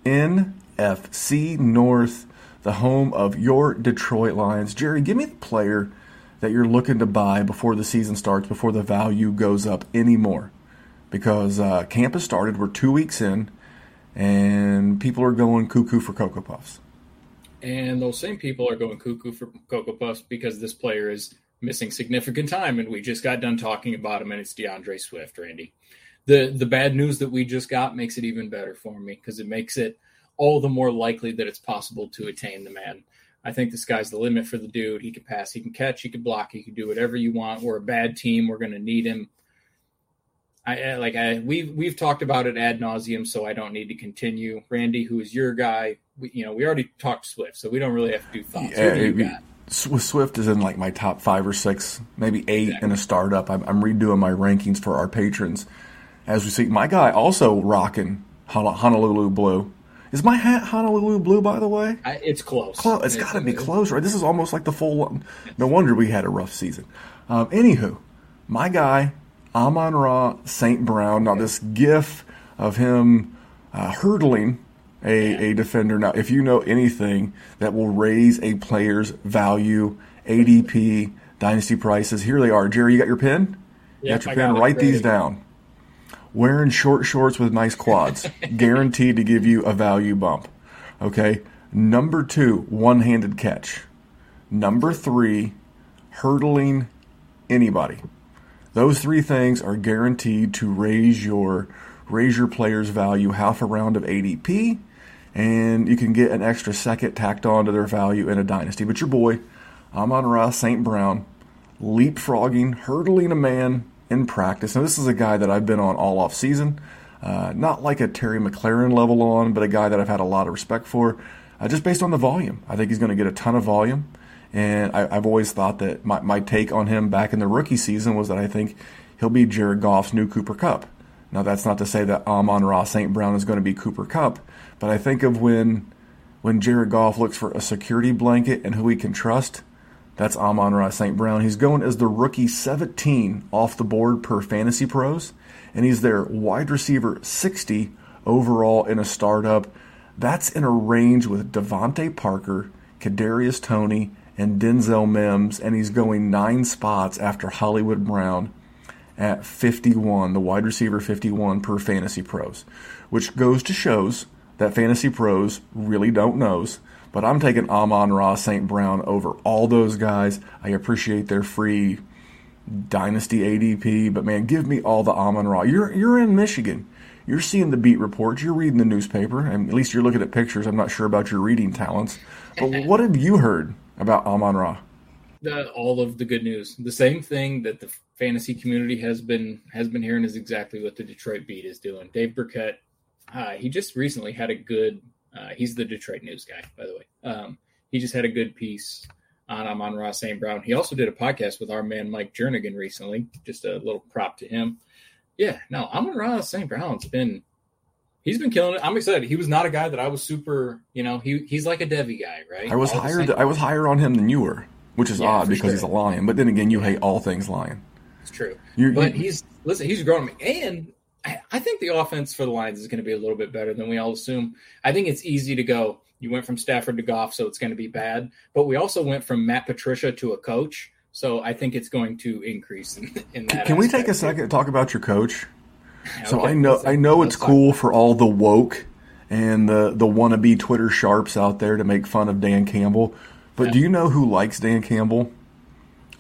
NFC North, the home of your Detroit Lions. Jerry, give me the player that you're looking to buy before the season starts, before the value goes up anymore. Because uh, camp has started, we're two weeks in, and people are going cuckoo for Cocoa Puffs. And those same people are going cuckoo for Cocoa Puffs because this player is missing significant time, and we just got done talking about him, and it's DeAndre Swift, Randy. The the bad news that we just got makes it even better for me because it makes it all the more likely that it's possible to attain the man. I think the sky's the limit for the dude. He can pass, he can catch, he can block, he can do whatever you want. We're a bad team. We're going to need him. I like I we've we've talked about it ad nauseum, so I don't need to continue. Randy, who is your guy? We, you know, we already talked Swift, so we don't really have to do thoughts. Who do you got? Swift is in like my top five or six, maybe eight in a startup. I'm, I'm redoing my rankings for our patrons as we see. My guy also rocking Honolulu blue. Is my hat Honolulu blue, by the way? I, it's close. Close. It's got to be close, right? This is almost like the full. One. No wonder we had a rough season. Um, anywho, my guy Amon Ra St. Brown. Now this GIF of him uh, hurdling a, a defender. Now, if you know anything that will raise a player's value, ADP, dynasty prices, here they are. Jerry, you got your pen? You got your I pen? Write these down. Wearing short shorts with nice quads, guaranteed to give you a value bump. Okay. Number two, one handed catch. Number three, hurdling anybody. Those three things are guaranteed to raise your raise your player's value half a round of ADP, and you can get an extra second tacked on to their value in a dynasty. But your boy, Amon Ra St. Brown, leapfrogging, hurdling a man in practice. Now this is a guy that I've been on all off season. Uh, not like a Terry McLaurin level on, but a guy that I've had a lot of respect for, uh, just based on the volume. I think he's going to get a ton of volume. And I, I've always thought that my, my take on him back in the rookie season was that I think he'll be Jared Goff's new Cooper Kupp. Now, that's not to say that Amon Ra St. Brown is going to be Cooper Kupp, but I think of when when Jared Goff looks for a security blanket and who he can trust, that's Amon Ra St. Brown. He's going as the rookie 17 off the board per Fantasy Pros, and he's their wide receiver 60 overall in a startup. That's in a range with DeVante Parker, Kadarius Toney, and Denzel Mims, and he's going nine spots after Hollywood Brown at 51, the wide receiver 51 per Fantasy Pros, which goes to shows that Fantasy Pros really don't knows. But I'm taking Amon Ra St. Brown over all those guys. I appreciate their free dynasty ADP, but man, give me all the Amon Ra. You're you're in Michigan. You're seeing the beat reports. You're reading the newspaper, and at least you're looking at pictures. I'm not sure about your reading talents, but what have you heard about Amon Ra? The, all of the good news. The same thing that the fantasy community has been has been hearing is exactly what the Detroit beat is doing. Dave Burkett, uh, he just recently had a good. Uh, he's the Detroit news guy, by the way. Um, he just had a good piece on Amon Ra St. Brown. He also did a podcast with our man Mike Jernigan recently. Just a little prop to him. Yeah, no, Amon Ra St. Brown's been he's been killing it. I'm excited. He was not a guy that I was super, you know, he he's like a Devi guy, right? I was All higher I was higher on him than you were, which is Yeah, odd because sure. he's a lion. But then again, you hate all things lion. It's true. You- but you- he's listen, he's growing me. And I, I think the offense for the Lions is going to be a little bit better than we all assume. I think it's easy to go. You went from Stafford to Goff, so it's going to be bad. But we also went from Matt Patricia to a coach, so I think it's going to increase in, in that. Can we take a second to talk about your coach? So Okay, I know I know it's cool for all the woke and the the wannabe Twitter sharps out there to make fun of Dan Campbell, but do you know who likes Dan Campbell?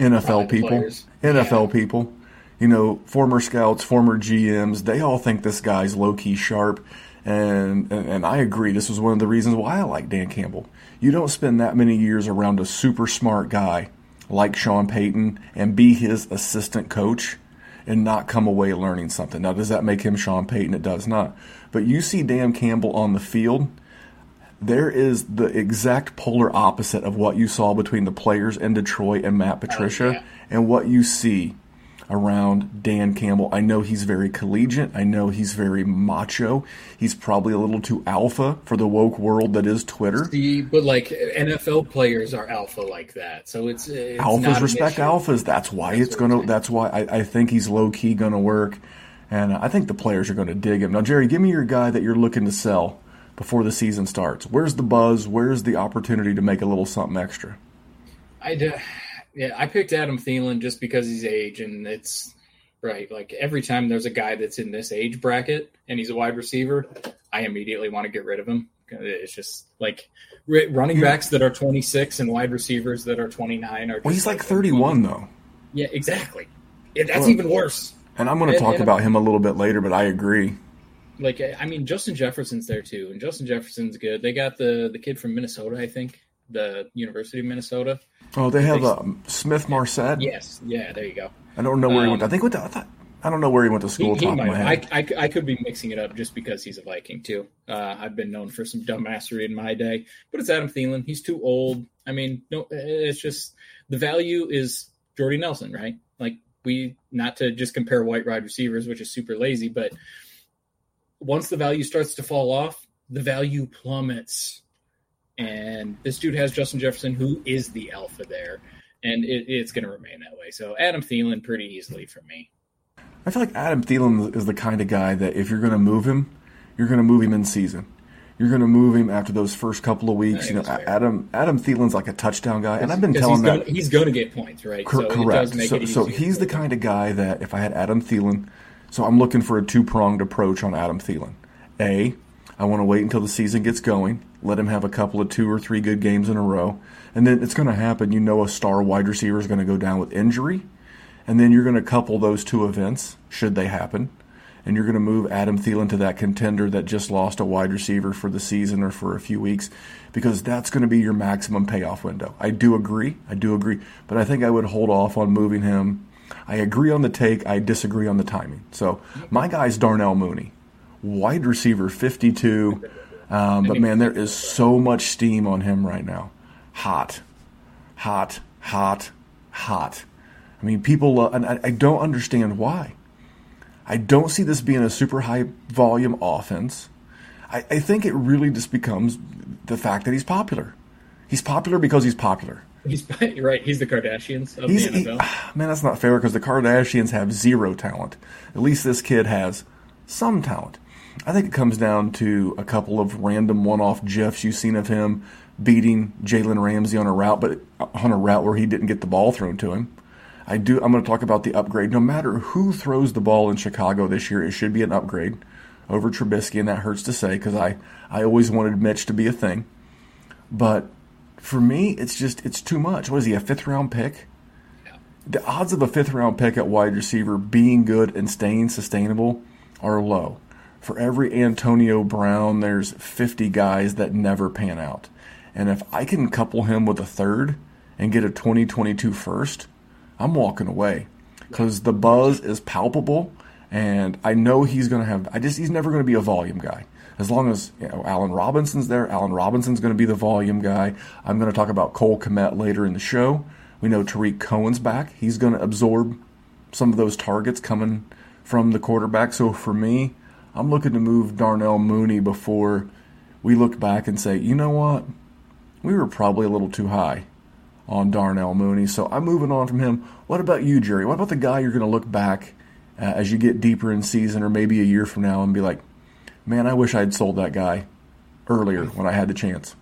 NFL Probably people, players. NFL people. You know, former scouts, former GMs, they all think this guy's low key sharp. And, and and I agree. This was one of the reasons why I like Dan Campbell. You don't spend that many years around a super smart guy like Sean Payton and be his assistant coach and not come away learning something. Now, does that make him Sean Payton? It does not. But you see Dan Campbell on the field, there is the exact polar opposite of what you saw between the players in Detroit and Matt oh, Patricia yeah. and what you see around Dan Campbell. I know he's very collegiate. I know he's very macho. He's probably a little too alpha for the woke world that is Twitter. The, but like NFL players are alpha like that, so it's, it's alphas respect alphas. That's why That's it's gonna. saying. That's why I, I think he's low key gonna work, and I think the players are gonna dig him. Now, Jerry, give me your guy that you're looking to sell before the season starts. Where's the buzz? Where's the opportunity to make a little something extra? I d- yeah, I picked Adam Thielen just because he's age, and it's right. Like every time there's a guy that's in this age bracket and he's a wide receiver, I immediately want to get rid of him. It's just like running backs that are 26 and wide receivers that are 29 are. Well, he's like 31 though, Yeah, exactly. Yeah, that's Well- even worse. and I'm gonna And- talk and- about him a little bit later. But I agree. Like I mean, Justin Jefferson's there too, and Justin Jefferson's good. They got the the kid from Minnesota, I think, the University of Minnesota. Oh, they have um, Smith-Marsette. Yes, yeah, there you go. I don't know where he Um, went. I think went to, I, thought, I don't know where he went to school. he of might. I. I, I could be mixing it up just because he's a Viking too. Uh, I've been known for some dumbassery in my day, but it's Adam Thielen. He's too old. I mean, no, it's just the value is Jordy Nelson, right? Like we not to just compare white wide receivers, which is super lazy, but once the value starts to fall off, the value plummets. And this dude has Justin Jefferson, who is the alpha there, and it, it's going to remain that way. So Adam Thielen, pretty easily for me. I feel like Adam Thielen is the kind of guy that if you're going to move him, you're going to move him in season. You're going to move him after those first couple of weeks. You know, fair. Adam Adam Thielen's like a touchdown guy, and I've been telling he's that. Gonna, he's going to get points, right? Cor- so It correct. So, so he's the kind of guy that if I had Adam Thielen, so I'm looking for a two pronged approach on Adam Thielen. A, I want to wait until the season gets going, let him have a couple of two or three good games in a row, and then it's going to happen. You know, a star wide receiver is going to go down with injury, and then you're going to couple those two events, should they happen, and you're going to move Adam Thielen to that contender that just lost a wide receiver for the season or for a few weeks, because that's going to be your maximum payoff window. I do agree. I do agree. But I think I would hold off on moving him. I agree on the take. I disagree on the timing. So my guy's Darnell Mooney, wide receiver, 52. Um, but man, there is so much steam on him right now. Hot, hot, hot, hot. I mean, people, uh, and I, I don't understand why. I don't see this being a super high volume offense. I, I think it really just becomes the fact that he's popular. He's popular because he's popular. He's right. He's the Kardashians of He's, the he- man, that's not fair because the Kardashians have zero talent. At least this kid has some talent. I think it comes down to a couple of random one-off gifs you've seen of him beating Jalen Ramsey on a route, but uh, on a route where he didn't get the ball thrown to him. I do. I'm going to talk about the upgrade. No matter who throws the ball in Chicago this year, it should be an upgrade over Trubisky, and that hurts to say because I I always wanted Mitch to be a thing, but for me, it's just it's too much. What is he a fifth round pick? The odds of a fifth round pick at wide receiver being good and staying sustainable are low. For every Antonio Brown, there's 50 guys that never pan out. And if I can couple him with a third and get a 2022 first, I'm walking away because the buzz is palpable, and I know he's going to have. I just he's never going to be a volume guy. As long as you know Allen Robinson's there, Allen Robinson's going to be the volume guy. I'm going to talk about Cole Kmet later in the show. We know Tarik Cohen's back. He's going to absorb some of those targets coming from the quarterback. So for me, I'm looking to move Darnell Mooney before we look back and say, you know what? We were probably a little too high on Darnell Mooney. So I'm moving on from him. What about you, Jerry? What about the guy you're going to look back uh, as you get deeper in season or maybe a year from now and be like, man, I wish I'd sold that guy earlier when I had the chance?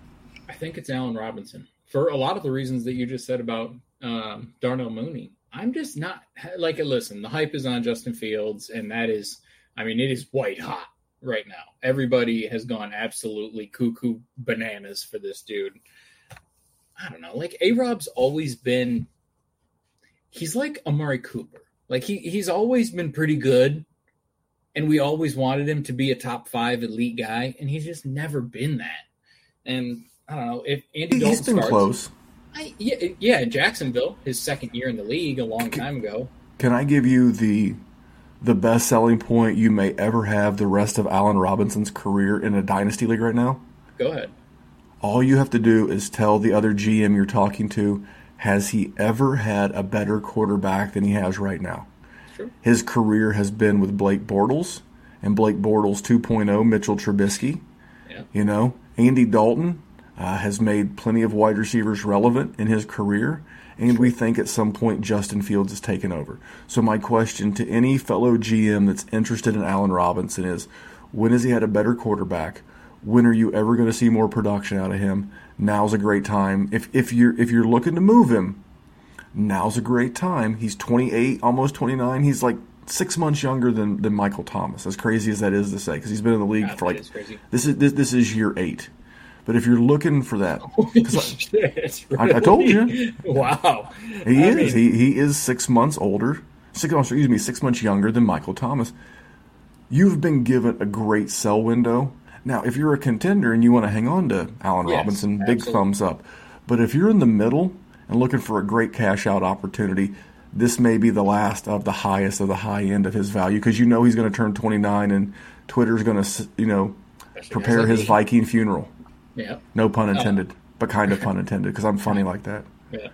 I think it's Allen Robinson for a lot of the reasons that you just said about um, Darnell Mooney. I'm just not like listen. The hype is on Justin Fields, and that is, I mean, it is white hot right now. Everybody has gone absolutely cuckoo bananas for this dude. I don't know. Like A Rob's always been he's like Amari Cooper. Like he he's always been pretty good. And we always wanted him to be a top five elite guy, and he's just never been that. And I don't know if Andy Dalton He's been starts, close. I, yeah, yeah, Jacksonville, his second year in the league, a long time ago. Can I give you the the best selling point you may ever have the rest of Allen Robinson's career in a dynasty league right now? Go ahead. All you have to do is tell the other GM you're talking to, has he ever had a better quarterback than he has right now? Sure. His career has been with Blake Bortles and Blake Bortles 2.0, Mitchell Trubisky. Yeah. You know, Andy Dalton uh, has made plenty of wide receivers relevant in his career, and we think at some point Justin Fields is taken over. So my question to any fellow GM that's interested in Allen Robinson is, when has he had a better quarterback? When are you ever going to see more production out of him? Now's a great time. If if you're if you're looking to move him, now's a great time. He's 28, almost 29. He's like six months younger than, than Michael Thomas. As crazy as that is to say, because he's been in the league God, for like is crazy. this is this, this is year eight. But if you're looking for that, I- Shit, I- I told you. Wow. he I is. mean, he, he is six months older. Six months, excuse me, six months younger than Michael Thomas. You've been given a great sell window. Now, if you're a contender and you want to hang on to Allen Yes, Robinson, big absolutely. thumbs up. But if you're in the middle and looking for a great cash out opportunity, this may be the last of the highest of the high end of his value because you know he's going to turn 29 and Twitter's going to, you know, prepare like his me. Viking funeral. Yeah. No pun intended, but kind of pun intended because I'm funny like that. Yeah.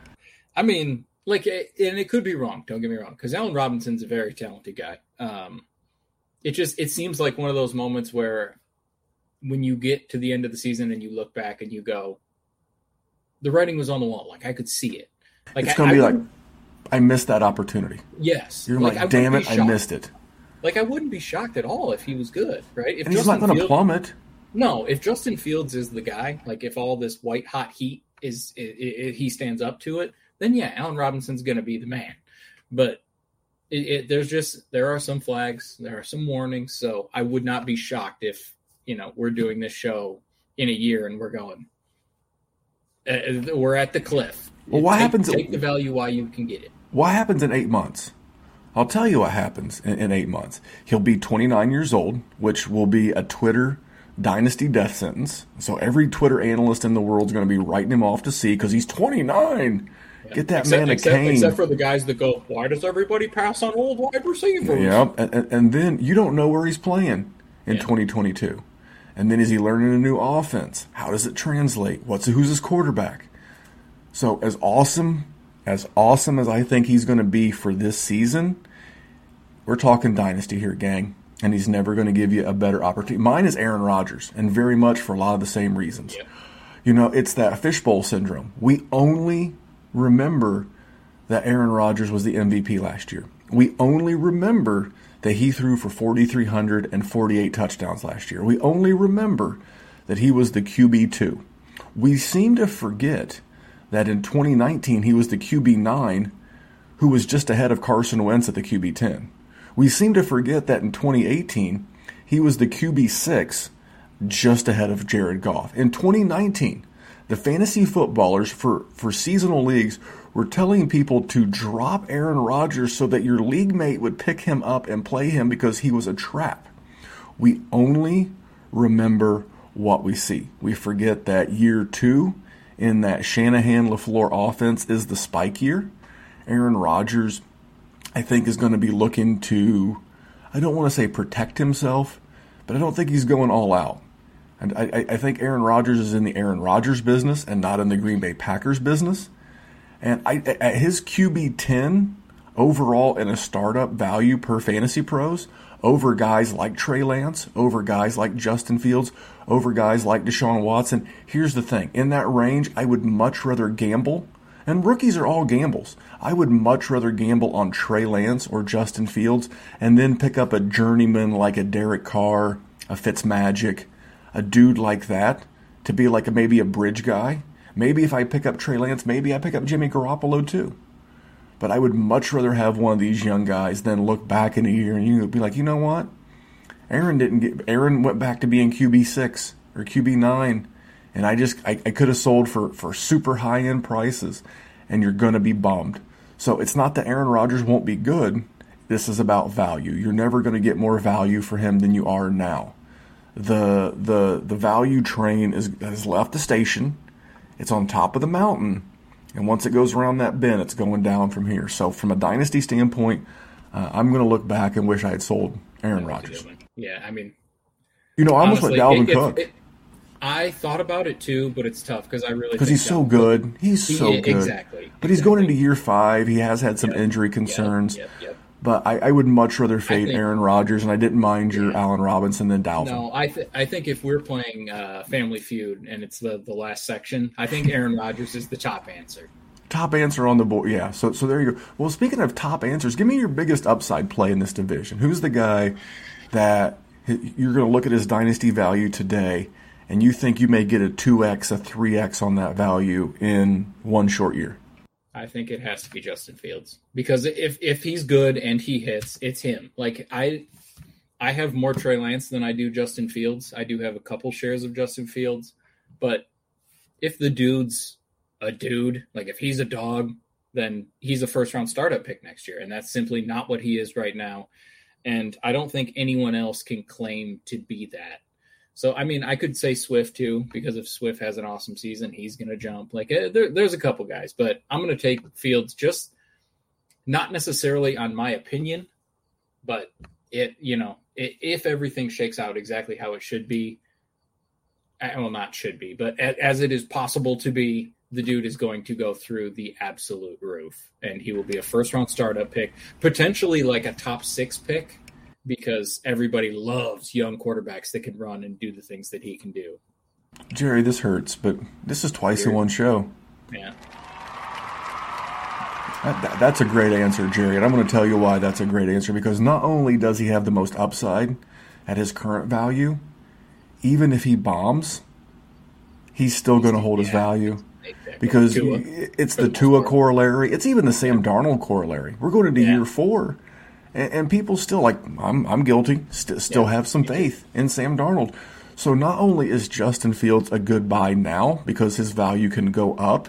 I mean, like, and it could be wrong. Don't get me wrong, because Allen Robinson's a very talented guy. Um, it just it seems like one of those moments where when you get to the end of the season and you look back and you go, the writing was on the wall. Like I could see it. Like It's I- going I to be like, I missed that opportunity. yes. You're like, like, I damn it, I missed it. Like I wouldn't be shocked at all if he was good, right? If And he's not going to plummet. No, if Justin Fields is the guy, like if all this white hot heat is i i he stands up to it, then yeah, Allen Robinson's going to be the man. But it, it, there's just there are some flags, there are some warnings, so I would not be shocked if you know we're doing this show in a year and we're going, uh, we're at the cliff. Well, what take, happens- Take the value while you can get it. What happens in eight months? I'll tell you what happens in, in eight months. He'll be 29 years old, which will be a Twitter dynasty death sentence. So every Twitter analyst in the world is going to be writing him off to sea because he's 29. Get that Except, man a except, cane. except for the guys that go, why does everybody pass on old wide receivers? Yep. And, and, and then you don't know where he's playing in Yeah. 2022. And then is he learning a new offense? How does it translate? What's who's his quarterback? So as awesome as awesome as I think he's going to be for this season, we're talking dynasty here, gang. And he's never going to give you a better opportunity. Mine is Aaron Rodgers, and very much for a lot of the same reasons. Yeah. You know, it's that fishbowl syndrome. We only remember that Aaron Rodgers was the MVP last year. We only remember that he threw for 4,348 touchdowns last year. We only remember that he was the QB2. We seem to forget that in 2019 he was the QB9 who was just ahead of Carson Wentz at the QB10. We seem to forget that in 2018 he was the QB6 just ahead of Jared Goff. In 2019, the fantasy footballers for, for seasonal leagues were telling people to drop Aaron Rodgers so that your league mate would pick him up and play him because he was a trap. We only remember what we see. We forget that year two in that Shanahan LaFleur offense is the spike year. Aaron Rodgers, I think, is going to be looking to, I don't want to say protect himself, but I don't think he's going all out. And I, I think Aaron Rodgers is in the Aaron Rodgers business and not in the Green Bay Packers business. And I, at his QB 10 overall in a startup value per fantasy pros, over guys like Trey Lance, over guys like Justin Fields, over guys like Deshaun Watson. Here's the thing in that range, I would much rather gamble, and rookies are all gambles. I would much rather gamble on Trey Lance or Justin Fields and then pick up a journeyman like a Derek Carr, a Fitzmagic, a dude like that to be like a, maybe a bridge guy. Maybe if I pick up Trey Lance, maybe I pick up Jimmy Garoppolo too. But I would much rather have one of these young guys than look back in a year and you be like, you know what? Aaron didn't get. Aaron went back to being QB six or QB nine, and I just I, I could have sold for for super high end prices, and you're gonna be bummed. So it's not that Aaron Rodgers won't be good. This is about value. You're never going to get more value for him than you are now. The the the value train is has left the station. It's on top of the mountain, and once it goes around that bend, it's going down from here. So from a dynasty standpoint, uh, I'm going to look back and wish I had sold Aaron Rodgers. Yeah, I mean, you know, I almost went Dalvin it, Cook. It, it, I thought about it too, but it's tough because I really because he's so good. He's so yeah, good. Exactly. But he's going into year five. He has had some yep. injury concerns. Yep, yep, but I, I, would much rather fade think, Aaron Rodgers, and I didn't mind your yeah. Allen Robinson than Dalvin. No, I th- I think if we're playing uh, Family Feud and it's the the last section, I think Aaron Rodgers is the top answer. Top answer on the board, yeah. So so there you go. Well, speaking of top answers, give me your biggest upside play in this division. Who's the guy that you're going to look at his dynasty value today, and you think you may get a 2x, a 3x on that value in one short year? I think it has to be Justin Fields because if if he's good and he hits, it's him. Like I, I have more Trey Lance than I do Justin Fields. I do have a couple shares of Justin Fields, but if the dude's a dude, like if he's a dog, then he's a first round startup pick next year, and that's simply not what he is right now. And I don't think anyone else can claim to be that. So, I mean, I could say Swift too, because if Swift has an awesome season, he's going to jump. Like, uh, there, there's a couple guys, but I'm going to take Fields just not necessarily on my opinion, but it, you know, it, if everything shakes out exactly how it should be, uh, well, not should be, but as it is possible to be, the dude is going to go through the absolute roof and he will be a first round startup pick, potentially like a top six pick because everybody loves young quarterbacks that can run and do the things that he can do. Jerry, this hurts, but this is twice Jerry. in one show. Yeah. That, that's a great answer, Jerry. And I'm going to tell you why that's a great answer because not only does he have the most upside at his current value, even if he bombs, he's still going to hold yeah. his value because Tua. it's the Tua corollary. It's even the Sam Darnold corollary. We're going into yeah. year four, and, and, people still like I'm. I'm guilty. St- still yeah. have some faith in Sam Darnold. So not only is Justin Fields a good buy now because his value can go up.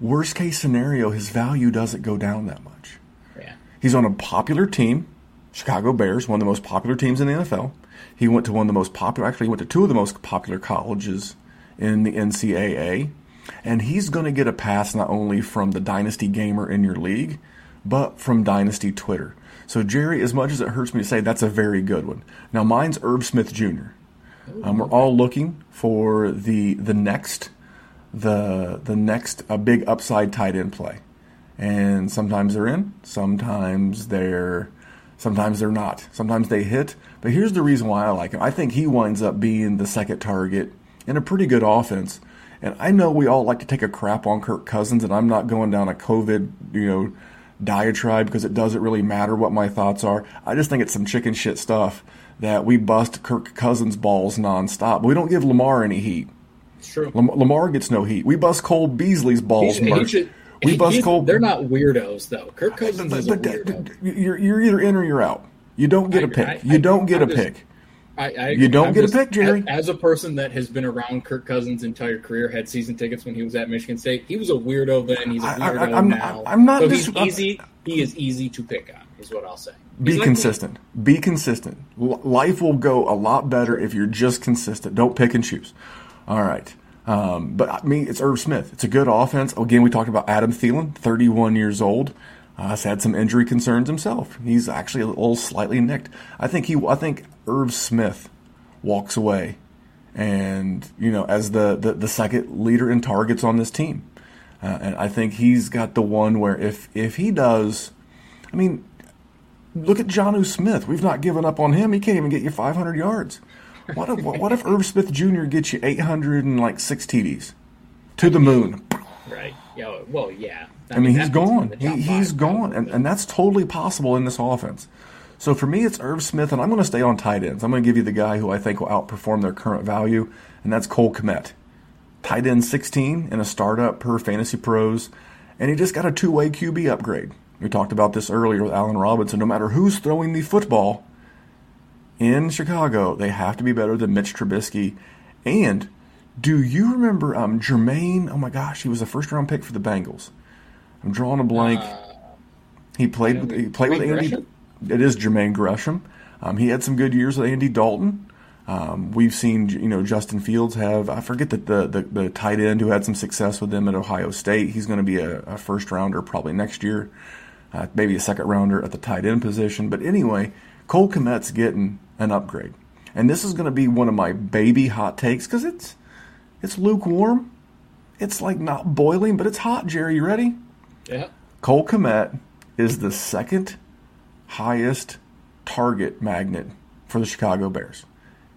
Worst case scenario, his value doesn't go down that much. Yeah. He's on a popular team, Chicago Bears, one of the most popular teams in the NFL. He went to one of the most popular, actually, he went to two of the most popular colleges in the NCAA. And he's going to get a pass not only from the Dynasty Gamer in your league, but from Dynasty Twitter. So, Jerry, as much as it hurts me to say, that's a very good one. Now, mine's Irv Smith Jr. Um, we're all looking for the the next the the next a big upside tight end play, and sometimes they're in, sometimes they're sometimes they're not, sometimes they hit. But here's the reason why I like him. I think he winds up being the second target in a pretty good offense and I know we all like to take a crap on Kirk Cousins, and I'm not going down a COVID, you know, diatribe because it doesn't really matter what my thoughts are. I just think it's some chicken shit stuff that we bust Kirk Cousins balls nonstop. But we don't give Lamar any heat. It's true. Lam- Lamar gets no heat. We bust Cole Beasley's balls. He he should- we bust Cole. They're not weirdos though. Kirk Cousins is a but weirdo. you're, you're either in or you're out. You don't get I a pick. I- you I- don't get a just- pick. I, I, You don't I'm get a just- pick, Jerry. As a person that has been around Kirk Cousins' entire career, had season tickets when he was at Michigan State, he was a weirdo then. He's a weirdo I'm- now. I'm not So dis- he's easy. He is easy to pick on. Is what I'll say. Be He's like- consistent. Be consistent. Life will go a lot better if you're just consistent. Don't pick and choose. All right. Um, but I mean, it's Irv Smith. It's a good offense. Again, we talked about Adam Thielen, 31 years old. Uh, has had some injury concerns himself. He's actually a little slightly nicked. I think he. I think Irv Smith walks away, and you know, as the the, the second leader in targets on this team. Uh, and I think he's got the one where if if he does, I mean, look at Jonnu Smith. We've not given up on him. He can't even get you 500 yards. What if what if Irv Smith Jr. gets you 800 and like six TDs to the moon? Right. Yeah. Well, yeah. I mean, that he's puts him in gone. He, he's five, gone, and, and that's totally possible in this offense. So for me, it's Irv Smith, and I'm going to stay on tight ends. I'm going to give you the guy who I think will outperform their current value, and that's Cole Kmet. Tight end 16 in a startup per Fantasy Pros, and he just got a two-way QB upgrade. We talked about this earlier with Allen Robinson. No matter who's throwing the football in Chicago, they have to be better than Mitch Trubisky. And do you remember um, Jermaine? Oh my gosh, he was a first-round pick for the Bengals. I'm drawing a blank. he played with he played with Andy. Gresham? It is Jermaine Gresham. Um, he had some good years with Andy Dalton. Um, we've seen you know Justin Fields have I forget that the, the the tight end who had some success with them at Ohio State. He's going to be a, a first rounder probably next year, uh, maybe a second rounder at the tight end position. But anyway, Cole Kmet's getting an upgrade, and this is going to be one of my baby hot takes because it's it's lukewarm. It's like not boiling, but it's hot. Jerry, you ready? Yeah. Cole Kmet is the second highest target magnet for the Chicago Bears.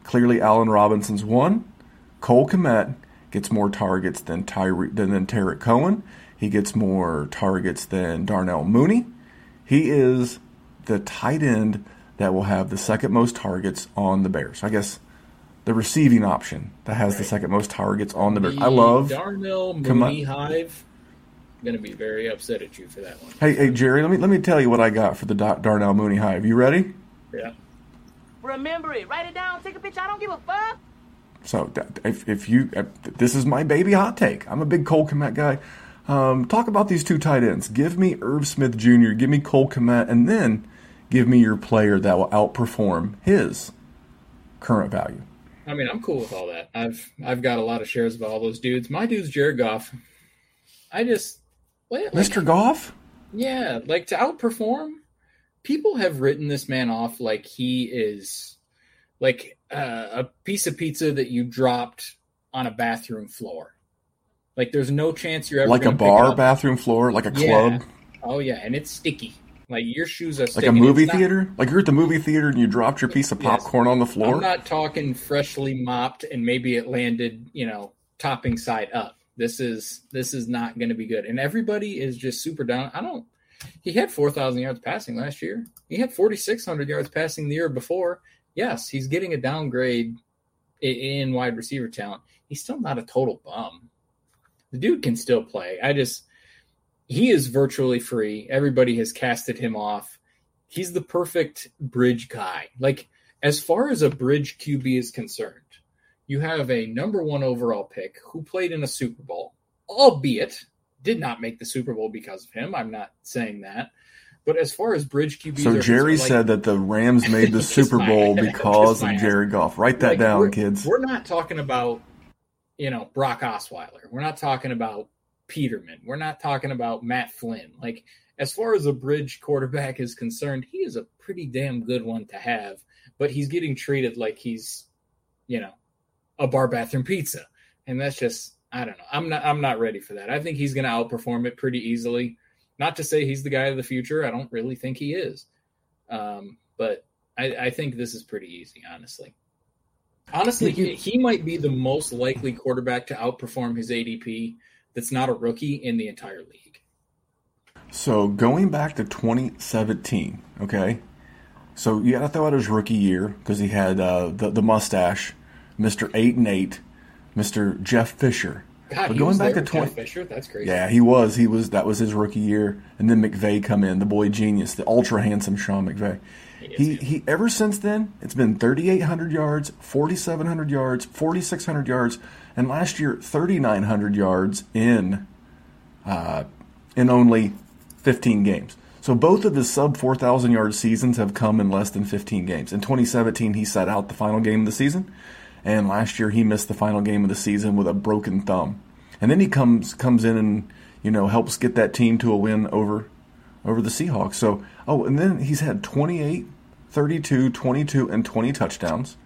Clearly, Allen Robinson's one. Cole Kmet gets more targets than Tyree than, than Tarik Cohen. He gets more targets than Darnell Mooney. He is the tight end that will have the second most targets on the Bears. I guess the receiving option that has the second most targets on the Bears. I love. Darnell. Mooney Hive. I'm gonna be very upset at you for that one. Hey, hey, Jerry, let me let me tell you what I got for the Dar- Darnell Mooney Hive. You ready? Yeah. Remember it. Write it down. Take a picture. I don't give a fuck. So if, if you, if, this is my baby hot take. I'm a big Cole Kmet guy. Um, talk about these two tight ends. Give me Irv Smith Jr., give me Cole Kmet, and then give me your player that will outperform his current value. I mean, I'm cool with all that. I've I've got a lot of shares of all those dudes. My dude's Jared Goff. I just, well, like, Mr. Goff? yeah, like to outperform. People have written this man off like he is like uh, a piece of pizza that you dropped on a bathroom floor. Like there's no chance you're ever Like a bar, bathroom floor, like a Yeah. club, Oh yeah, and it's sticky. Like your shoes are like a movie not- theater? Like you're at the movie theater and you dropped your piece of Yes. popcorn on the floor. I'm not talking freshly mopped and maybe it landed, you know, topping side up. This is this is not going to be good. And everybody is just super down. I don't. He had four thousand yards passing last year. He had forty six hundred yards passing the year before. Yes, he's getting a downgrade in wide receiver talent. He's still not a total bum. The dude can still play. I just he is virtually free. Everybody has casted him off. He's the perfect bridge guy. Like as far as a bridge QB is concerned, you have a number one overall pick who played in a Super Bowl, albeit did not make the Super Bowl because of him. I'm not saying that. But as far as bridge QBs, so Jerry like- said that the Rams made the Super Bowl because of Jerry Goff. Write that Like, down, we're, kids. We're not talking about, you know, Brock Osweiler. We're not talking about Peterman. We're not talking about Matt Flynn. Like, as far as a bridge quarterback is concerned, he is a pretty damn good one to have, but he's getting treated like he's, you know, a bar bathroom pizza. And that's just I don't know. I'm not I'm not ready for that. I think he's gonna outperform it pretty easily. Not to say he's the guy of the future. I don't really think he is. Um, but I, I think this is pretty easy, honestly. Honestly, he, he might be the most likely quarterback to outperform his ADP that's not a rookie in the entire league. So going back to 2017, okay. So you got to throw out his rookie year because he had uh, the the mustache, Mister Eight and Eight, Mister Jeff Fisher. God, But he going back to 20 Jeff Fisher. That's crazy. Yeah, he was. He was. That was his rookie year, and then McVay come in, the boy genius, the ultra handsome Sean McVay. He he. Ever since then, it's been 3,800 yards, 4,700 yards, 4,600 yards, and last year 3,900 yards in, uh, in only 15 games. So both of his sub 4,000 yard seasons have come in less than 15 games. In 2017, he sat out the final game of the season, and last year he missed the final game of the season with a broken thumb. And then he comes comes in and you know helps get that team to a win over over the Seahawks. So oh, and then he's had 28, 32, 22, and 20 touchdowns.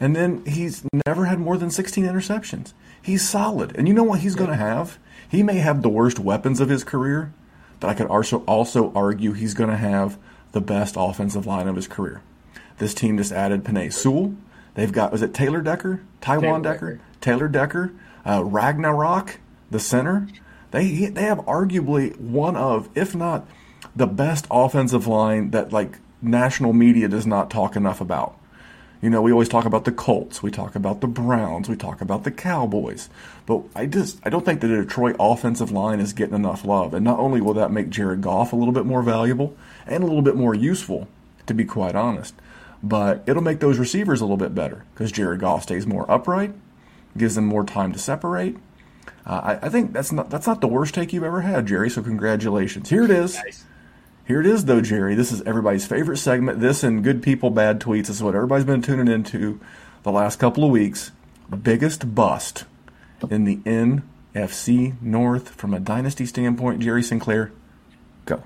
And then he's never had more than 16 interceptions. He's solid. And you know what he's going to have? He may have the worst weapons of his career, but I could also also argue he's going to have the best offensive line of his career. This team just added Penei Sewell. They've got was it Taylor Decker, Taiwan Taylor Decker, Decker. Taylor Decker, uh, Ragnow, the center. They they have arguably one of, if not the best offensive line that like national media does not talk enough about. You know, we always talk about the Colts, we talk about the Browns, we talk about the Cowboys, but I just I don't think the Detroit offensive line is getting enough love. And not only will that make Jared Goff a little bit more valuable and a little bit more useful, to be quite honest, but it'll make those receivers a little bit better because Jared Goff stays more upright, gives them more time to separate. Uh, I, I think that's not that's not the worst take you've ever had, Jerry. So congratulations. Here it is. Here it is, though, Jerry. This is everybody's favorite segment. This and good people, bad tweets. This is what everybody's been tuning into the last couple of weeks. Biggest bust in the NFC North from a dynasty standpoint. Jerry Sinclair, go.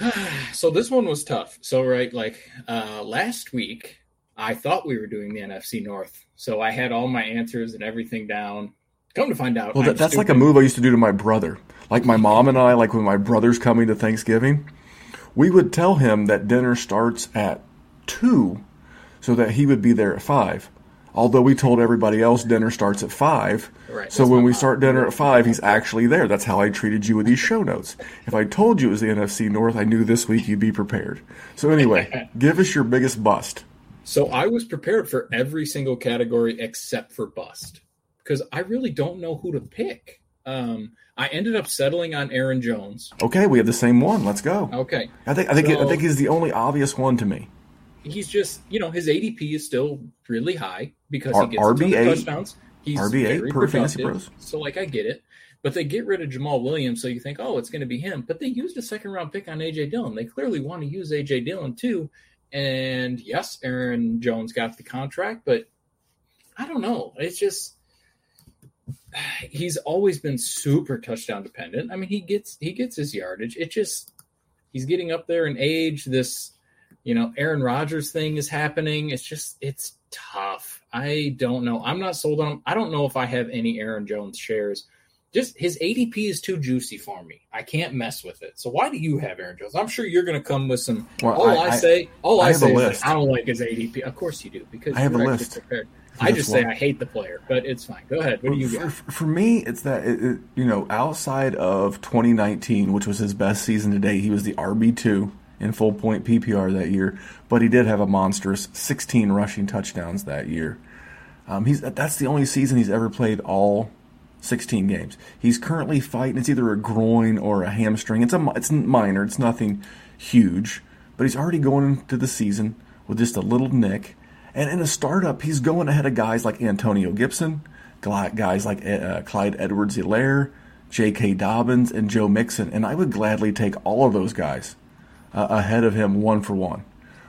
So this one was tough. So right, like uh, last week, I thought we were doing the NFC North, so I had all my answers and everything down. Come to find out, Well, that, that's like a move I used to do to my brother. Like my mom and I, like when my brother's coming to Thanksgiving, we would tell him that dinner starts at two, so that he would be there at five. Although we told everybody else dinner starts at five, Right, so that's when we mom. start dinner at five, he's actually there. That's how I treated you with these show notes. If I told you it was the NFC North, I knew this week you'd be prepared. So anyway, give us your biggest bust. So I was prepared for every single category except for bust because I really don't know who to pick. Um, I ended up settling on Aaron Jones. Okay, we have the same one. Let's go. Okay, I think I think I think he's the only obvious one to me. He's just you know his ADP is still really high because R- he gets a RB8, touchdowns. He's RB8 very per Fantasy productive, So like I get it, but they get rid of Jamaal Williams, so you think oh it's going to be him, but they used a second round pick on AJ Dillon. They clearly want to use AJ Dillon too. And yes, Aaron Jones got the contract, but I don't know. It's just he's always been super touchdown dependent. I mean, he gets he gets his yardage. It just he's getting up there in age. This you know Aaron Rodgers thing is happening. It's just it's tough. I don't know. I'm not sold on him. I don't know if I have any Aaron Jones shares. Just his ADP is too juicy for me. I can't mess with it. So why do you have Aaron Jones? I'm sure you're going to come with some. Well, all I- I, say, all I I, say is I don't like his ADP. Of course you do because I have a list. Prepared. I just say. I hate the player, but it's fine. Go ahead. What do you for, got? for- for me, it's that it, it- you know, outside of 2019, which was his best season today, he was the RB two in full point PPR that year, but he did have a monstrous 16 rushing touchdowns that year. Um, he's that's the only season he's ever played all 16 games. He's currently fighting. It's either a groin or a hamstring. It's a it's minor. It's nothing huge, but he's already going into the season with just a little nick. And in a startup, he's going ahead of guys like Antonio Gibson, guys like uh, Clyde Edwards-Helaire, J.K. Dobbins, and Joe Mixon. And I would gladly take all of those guys uh, ahead of him one for one.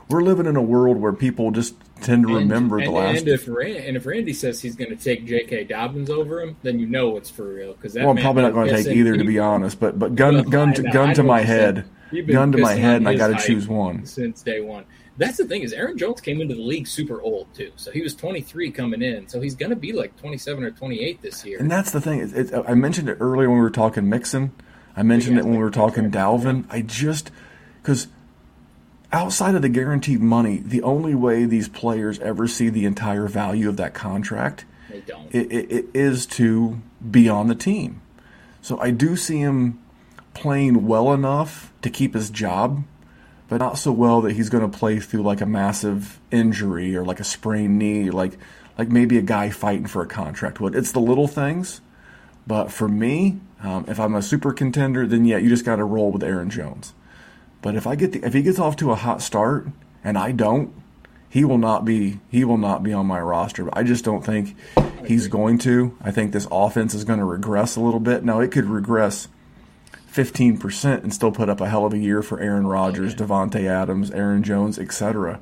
We're living in a world where people just tend to remember and, the last. And if Ran- and if Randy says he's going to take J.K. Dobbins over him, then you know it's for real. Because well, I'm probably not going to take either, to be honest. But but gun Well, gun to, gun to my what you're saying. head, gun to my head, and I got to choose one. since day one. That's the thing is Aaron Jones came into the league super old too, so he was 23 coming in, so he's going to be like 27 or 28 this year. And that's the thing. It, it, I mentioned it earlier when we were talking Mixon. I mentioned it when we were talking Dalvin. I just because outside of the guaranteed money, the only way these players ever see the entire value of that contract They don't. it, it, it is to be on the team. So I do see him playing well enough to keep his job, but not so well that he's going to play through like a massive injury or like a sprained knee, like like maybe a guy fighting for a contract would. It's the little things. But for me, um, if I'm a super contender, then yeah, you just got to roll with Aaron Jones. But if I get the, if he gets off to a hot start and I don't, he will not be he will not be on my roster. I just don't think he's going to. I think this offense is going to regress a little bit. Now it could regress 15% and still put up a hell of a year for Aaron Rodgers, Davante Adams, Aaron Jones, etc.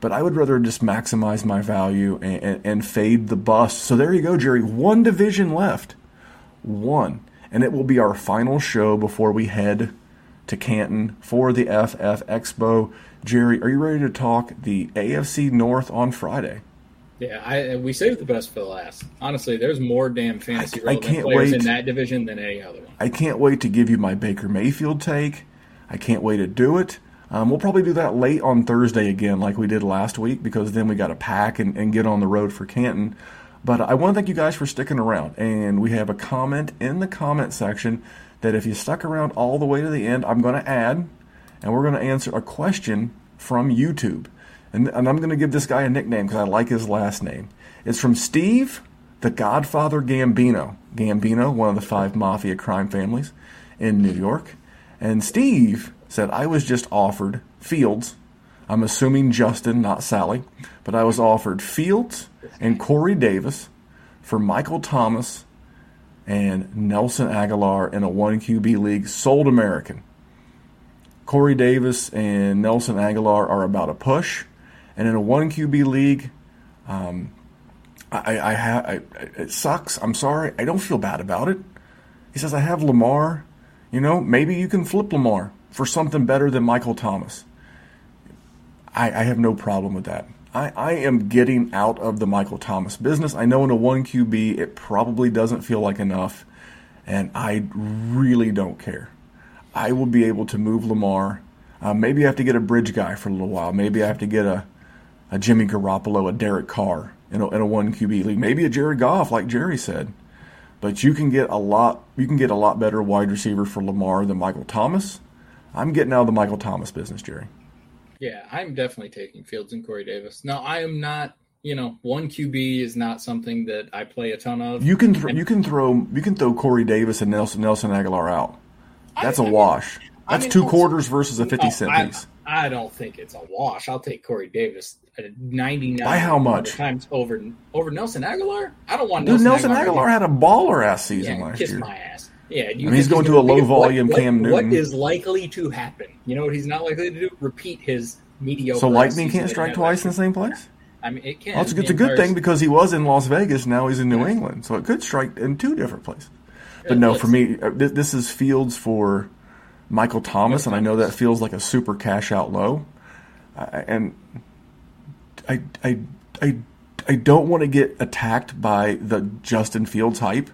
But I would rather just maximize my value and, and, and fade the bust. So there you go, Jerry. One division left. One. And it will be our final show before we head to Canton for the FF Expo. Jerry, are you ready to talk the AFC North on Friday? Yeah, I, we saved the best for the last. Honestly, there's more damn fantasy I, I can't players wait. in that division than any other one. I can't wait to give you my Baker Mayfield take. I can't wait to do it. Um, we'll probably do that late on Thursday again, like we did last week, because then we got to pack and, and get on the road for Canton. But I want to thank you guys for sticking around. And we have a comment in the comment section that if you stuck around all the way to the end, I'm going to add, and we're going to answer a question from YouTube. And, and I'm going to give this guy a nickname because I like his last name. It's from Steve, the Godfather Gambino. Gambino, one of the five mafia crime families in New York. And Steve said, I was just offered Fields. I'm assuming Justin, not Sally, but I was offered Fields and Corey Davis for Michael Thomas and Nelson Agholor in a 1 QB league, sold American. Corey Davis and Nelson Agholor are about a push, and in a 1 QB league, um, I, I have I, it sucks. I'm sorry. I don't feel bad about it. He says I have Lamar. You know, maybe you can flip Lamar for something better than Michael Thomas. I, I have no problem with that. I, I am getting out of the Michael Thomas business. I know in a 1 QB, it probably doesn't feel like enough, and I really don't care. I will be able to move Lamar. Uh, maybe I have to get a bridge guy for a little while. Maybe I have to get a, a Jimmy Garoppolo, a Derek Carr in a, in a 1 QB league. Maybe a Jared Goff, like Jerry said. But you can get a lot. You can get a lot better wide receiver for Lamar than Michael Thomas. I'm getting out of the Michael Thomas business, Jerry. Yeah, I'm definitely taking Fields and Corey Davis. No, I am not. You know, one QB is not something that I play a ton of. You can th- you can throw you can throw Corey Davis and Nelson Nelson Agholor out. That's a wash. I That's mean, two quarters versus a fifty No, cent I, piece. I don't think it's a wash. I'll take Corey Davis at 99 By how much? times over over Nelson Agholor. I don't want Dude, Nelson, Nelson Agholor had a baller ass season yeah, last kiss year. my ass. Yeah, you I mean, he's going to a low volume what, Cam what- Newton. What is likely to happen? You know what he's not likely to do? Repeat his mediocre. So lightning can't strike twice in the same place. I mean, it can. Well, it's, it's a good thing because he was in Las Vegas. Now he's in New England, so it could strike in two different places. But no, for me, uh, this is Fields for Michael Thomas, and I know that feels like a super cash out low. And I, I, I, I don't want to get attacked by the Justin Fields hype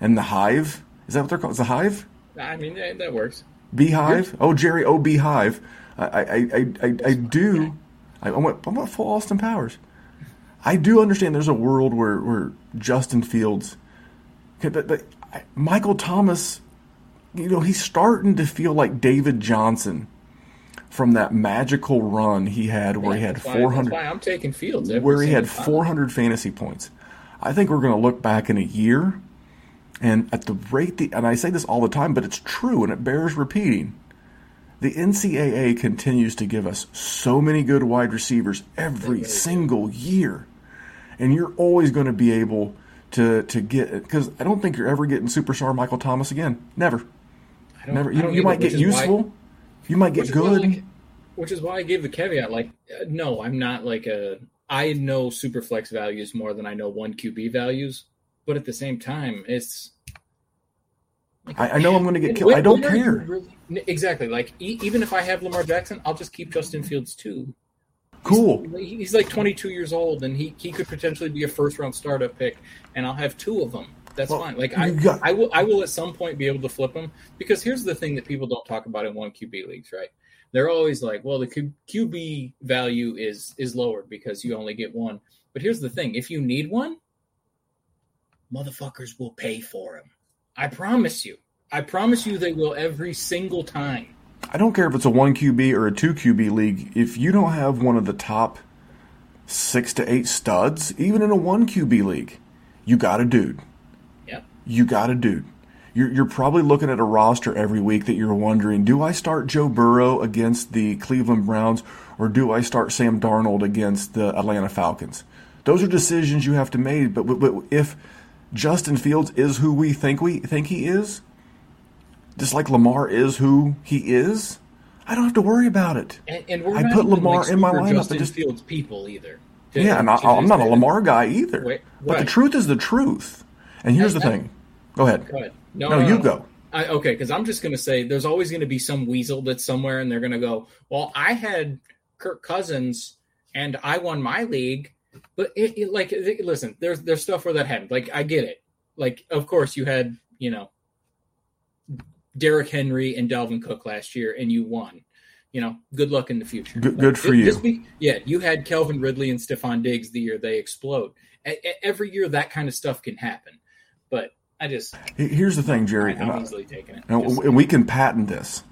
and the Hive. Is that what they're called? Is the Hive? I mean, that, that works. Beehive? Oh, Jerry, oh, Beehive. I, I, I, I, I do. I, I went, I went full Austin Powers. I do understand there's a world where, where Justin Fields, but, but Michael Thomas, you know, he's starting to feel like David Johnson from that magical run he had where he had That's why- 400 That's why I'm taking Fields. where he had single time. 400 fantasy points. I think we're going to look back in a year, and at the rate the and I say this all the time, but it's true and it bears repeating. The NCAA continues to give us so many good wide receivers every single year, and you're always going to be able to to get because I don't think you're ever getting superstar Michael Thomas again. Never, I don't- never. You, you might get is why- useful. you might get why, good. which is why I gave the caveat. Like, uh, no, I'm not like a. I know super flex values more than I know one QB values, but at the same time, it's. I, I know I'm going to get killed. I don't when are you care. really- exactly. Like, e- even if I have Lamar Jackson, I'll just keep Justin Fields too. Cool. He- He's like 22 years old, and he, he could potentially be a first round startup pick, and I'll have two of them. That's Well, fine. Like I, got- I will, I will at some point be able to flip them because here's the thing that people don't talk about in one QB leagues, right? They're always like, well, the Q- QB value is is lowered because you only get one. But here's the thing: if you need one, motherfuckers will pay for him. I promise you. I promise you they will every single time. I don't care if it's a 1 QB or a 2 QB league. If you don't have one of the top six to eight studs, even in a 1 QB league, you got a dude. Yep. You got a dude. You're, you're probably looking at a roster every week that you're wondering do I start Joe Burrow against the Cleveland Browns or do I start Sam Darnold against the Atlanta Falcons? Those are decisions you have to make. But, but, but if Justin Fields is who we think we think he is, just like Lamar is who he is, I don't have to worry about it. And, and we're I not put Lamar like, in my lineup. Justin just, Fields people either. to- yeah, and I, I'm not a Lamar guy either. Wait, But the truth is the truth. And here's the I- I- thing. Go ahead. Go ahead. No, you go. I, okay, because I'm just going to say there's always going to be some weasel that's somewhere, and they're going to go, "Well, I had Kirk Cousins, and I won my league." But it, it like, it- listen, there's there's stuff where that happened. Like, I get it. Like, of course, you had you know Derrick Henry and Dalvin Cook last year, and you won. You know, good luck in the future. Good- Like, good for you. be- yeah, you had Calvin Ridley and Stefon Diggs the year they explode. E- every year, that kind of stuff can happen. But I just Here's the thing, Jerry. I'm easily taking it. and, Just- and we can patent this.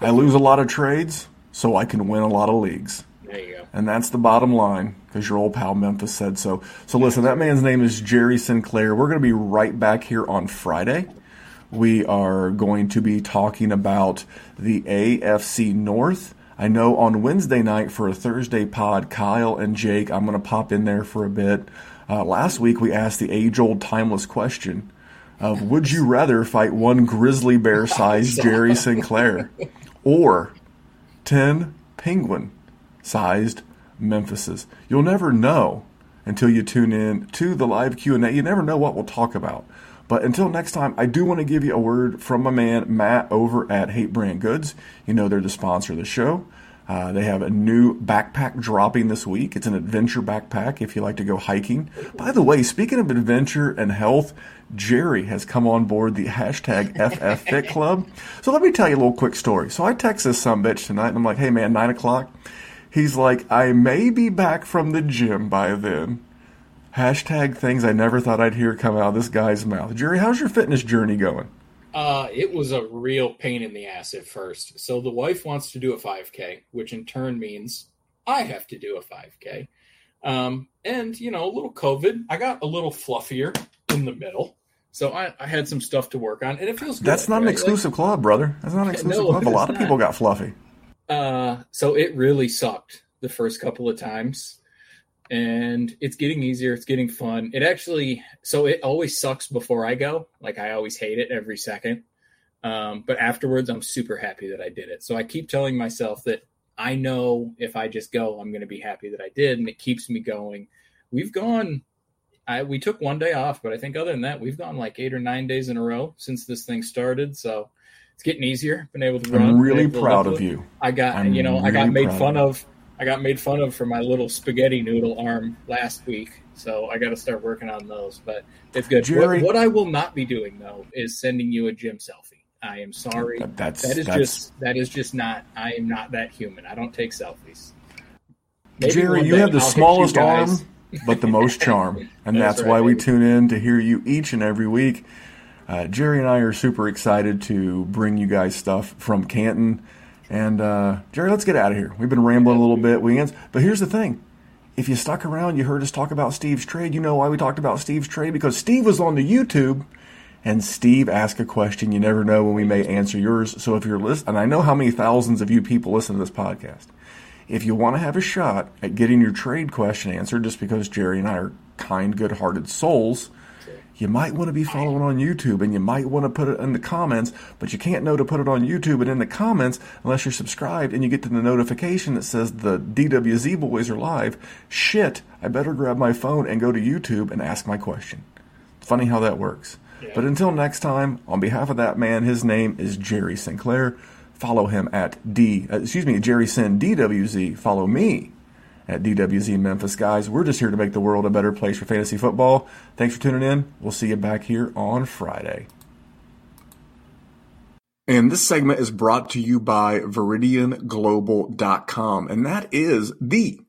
I lose a lot of trades, so I can win a lot of leagues. There you go. And that's the bottom line because your old pal Memphis said so. So listen, that man's name is Jerry Sinclair. We're going to be right back here on Friday. We are going to be talking about the AFC North. I know on Wednesday night for a Thursday pod, Kyle and Jake, I'm going to pop in there for a bit. Uh, last week we asked the age old timeless question of would you rather fight one grizzly bear sized Jerry Sinclair or 10 penguin sized Memphises. You'll never know until you tune in to the live Q&A. You never know what we'll talk about. But until next time, I do want to give you a word from my man Matt over at HVIII Brand Goods. You know they're the sponsor of the show. Uh, they have a new backpack dropping this week. It's an adventure backpack if you like to go hiking. By the way, speaking of adventure and health, Jerry has come on board the hashtag FFFit Club. So let me tell you a little quick story. So I text this some bitch tonight and I'm like, hey man, nine o'clock. He's like, I may be back from the gym by then. Hashtag things I never thought I'd hear come out of this guy's mouth. Jerry, how's your fitness journey going? Uh, it was a real pain in the ass at first. So the wife wants to do a 5K, which in turn means I have to do a 5K. Um, and you know, a little COVID, I got a little fluffier in the middle. So I, I had some stuff to work on, and it feels good. That's not an right? exclusive club, brother. That's not an exclusive No, club. A lot it's of people got fluffy. Uh, so it really sucked the first couple of times, and it's getting easier. It's getting fun. It actually, so it always sucks before I go. Like I always hate it every second. Um, but afterwards, I'm super happy that I did it. So I keep telling myself that I know if I just go, I'm going to be happy that I did, and it keeps me going. We've gone. I, we took one day off, but I think other than that, we've gone like eight or nine days in a row since this thing started. So it's getting easier. Been able to run. I'm really been able to proud of you. I got I'm you know I got made fun of of. I got made fun of for my little spaghetti noodle arm last week, so I got to start working on those. But it's good. Jerry- What, what I will not be doing though is sending you a gym selfie. I am sorry. That- that's- that is that's- just that is just not. I am not that human. I don't take selfies. Maybe Jerry, you have the I'll smallest arm, but the most charm. And That's that's, right, why we baby. tune in to hear you each and every week. Uh, Jerry and I are super excited to bring you guys stuff from Canton. And uh, Jerry, let's get out of here. We've been rambling a little bit. We ans- but here's the thing: if you stuck around, you heard us talk about Steve's trade. You know why we talked about Steve's trade because Steve was on the YouTube, and Steve asked a question. You never know when we may answer yours. So if you're listening, and I know how many thousands of you people listen to this podcast. If you want to have a shot at getting your trade question answered, just because Jerry and I are kind, good-hearted souls, you might want to be following on YouTube and you might want to put it in the comments, but you can't know to put it on YouTube and in the comments unless you're subscribed and you get to the notification that says the DWZ boys are live. Shit, I better grab my phone and go to YouTube and ask my question. Funny how that works. But until next time, on behalf of that man, his name is Jerry Sinclair. Follow him at D, uh, excuse me, Jerry Sin DWZ. Follow me at DWZ Memphis. Guys, we're just here to make the world a better place for fantasy football. Thanks for tuning in. We'll see you back here on Friday. And this segment is brought to you by ViridianGlobal.com, and that is the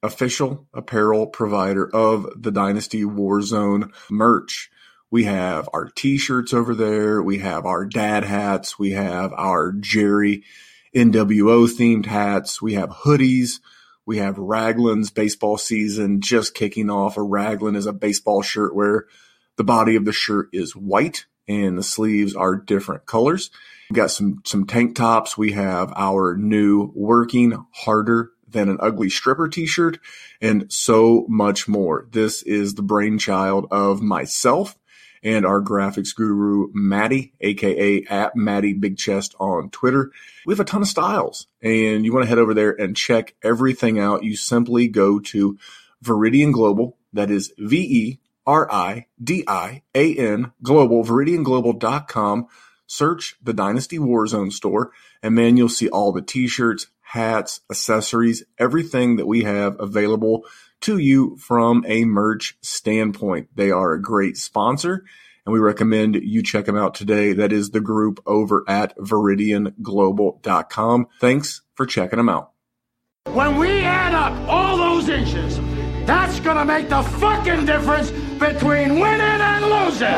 official apparel provider of the Dynasty Warzone merch. We have our t-shirts over there. We have our dad hats. We have our Jerry NWO themed hats. We have hoodies. We have Raglan's baseball season just kicking off. A Raglan is a baseball shirt where the body of the shirt is white and the sleeves are different colors. We've got some, some tank tops. We have our new working harder than an ugly stripper t-shirt and so much more. This is the brainchild of myself and our graphics guru, Maddie, aka at Maddie Big Chest on Twitter. We have a ton of styles and you want to head over there and check everything out. You simply go to Veridian Global. That is V E R I D I A N Global, VeridianGlobal.com. Search the Dynasty Warzone store and man, you'll see all the t-shirts, hats, accessories, everything that we have available to you from a merch standpoint. They are a great sponsor and we recommend you check them out today. That is the group over at veridianglobal.com. Thanks for checking them out. When we add up all those inches, that's gonna make the fucking difference between winning and losing.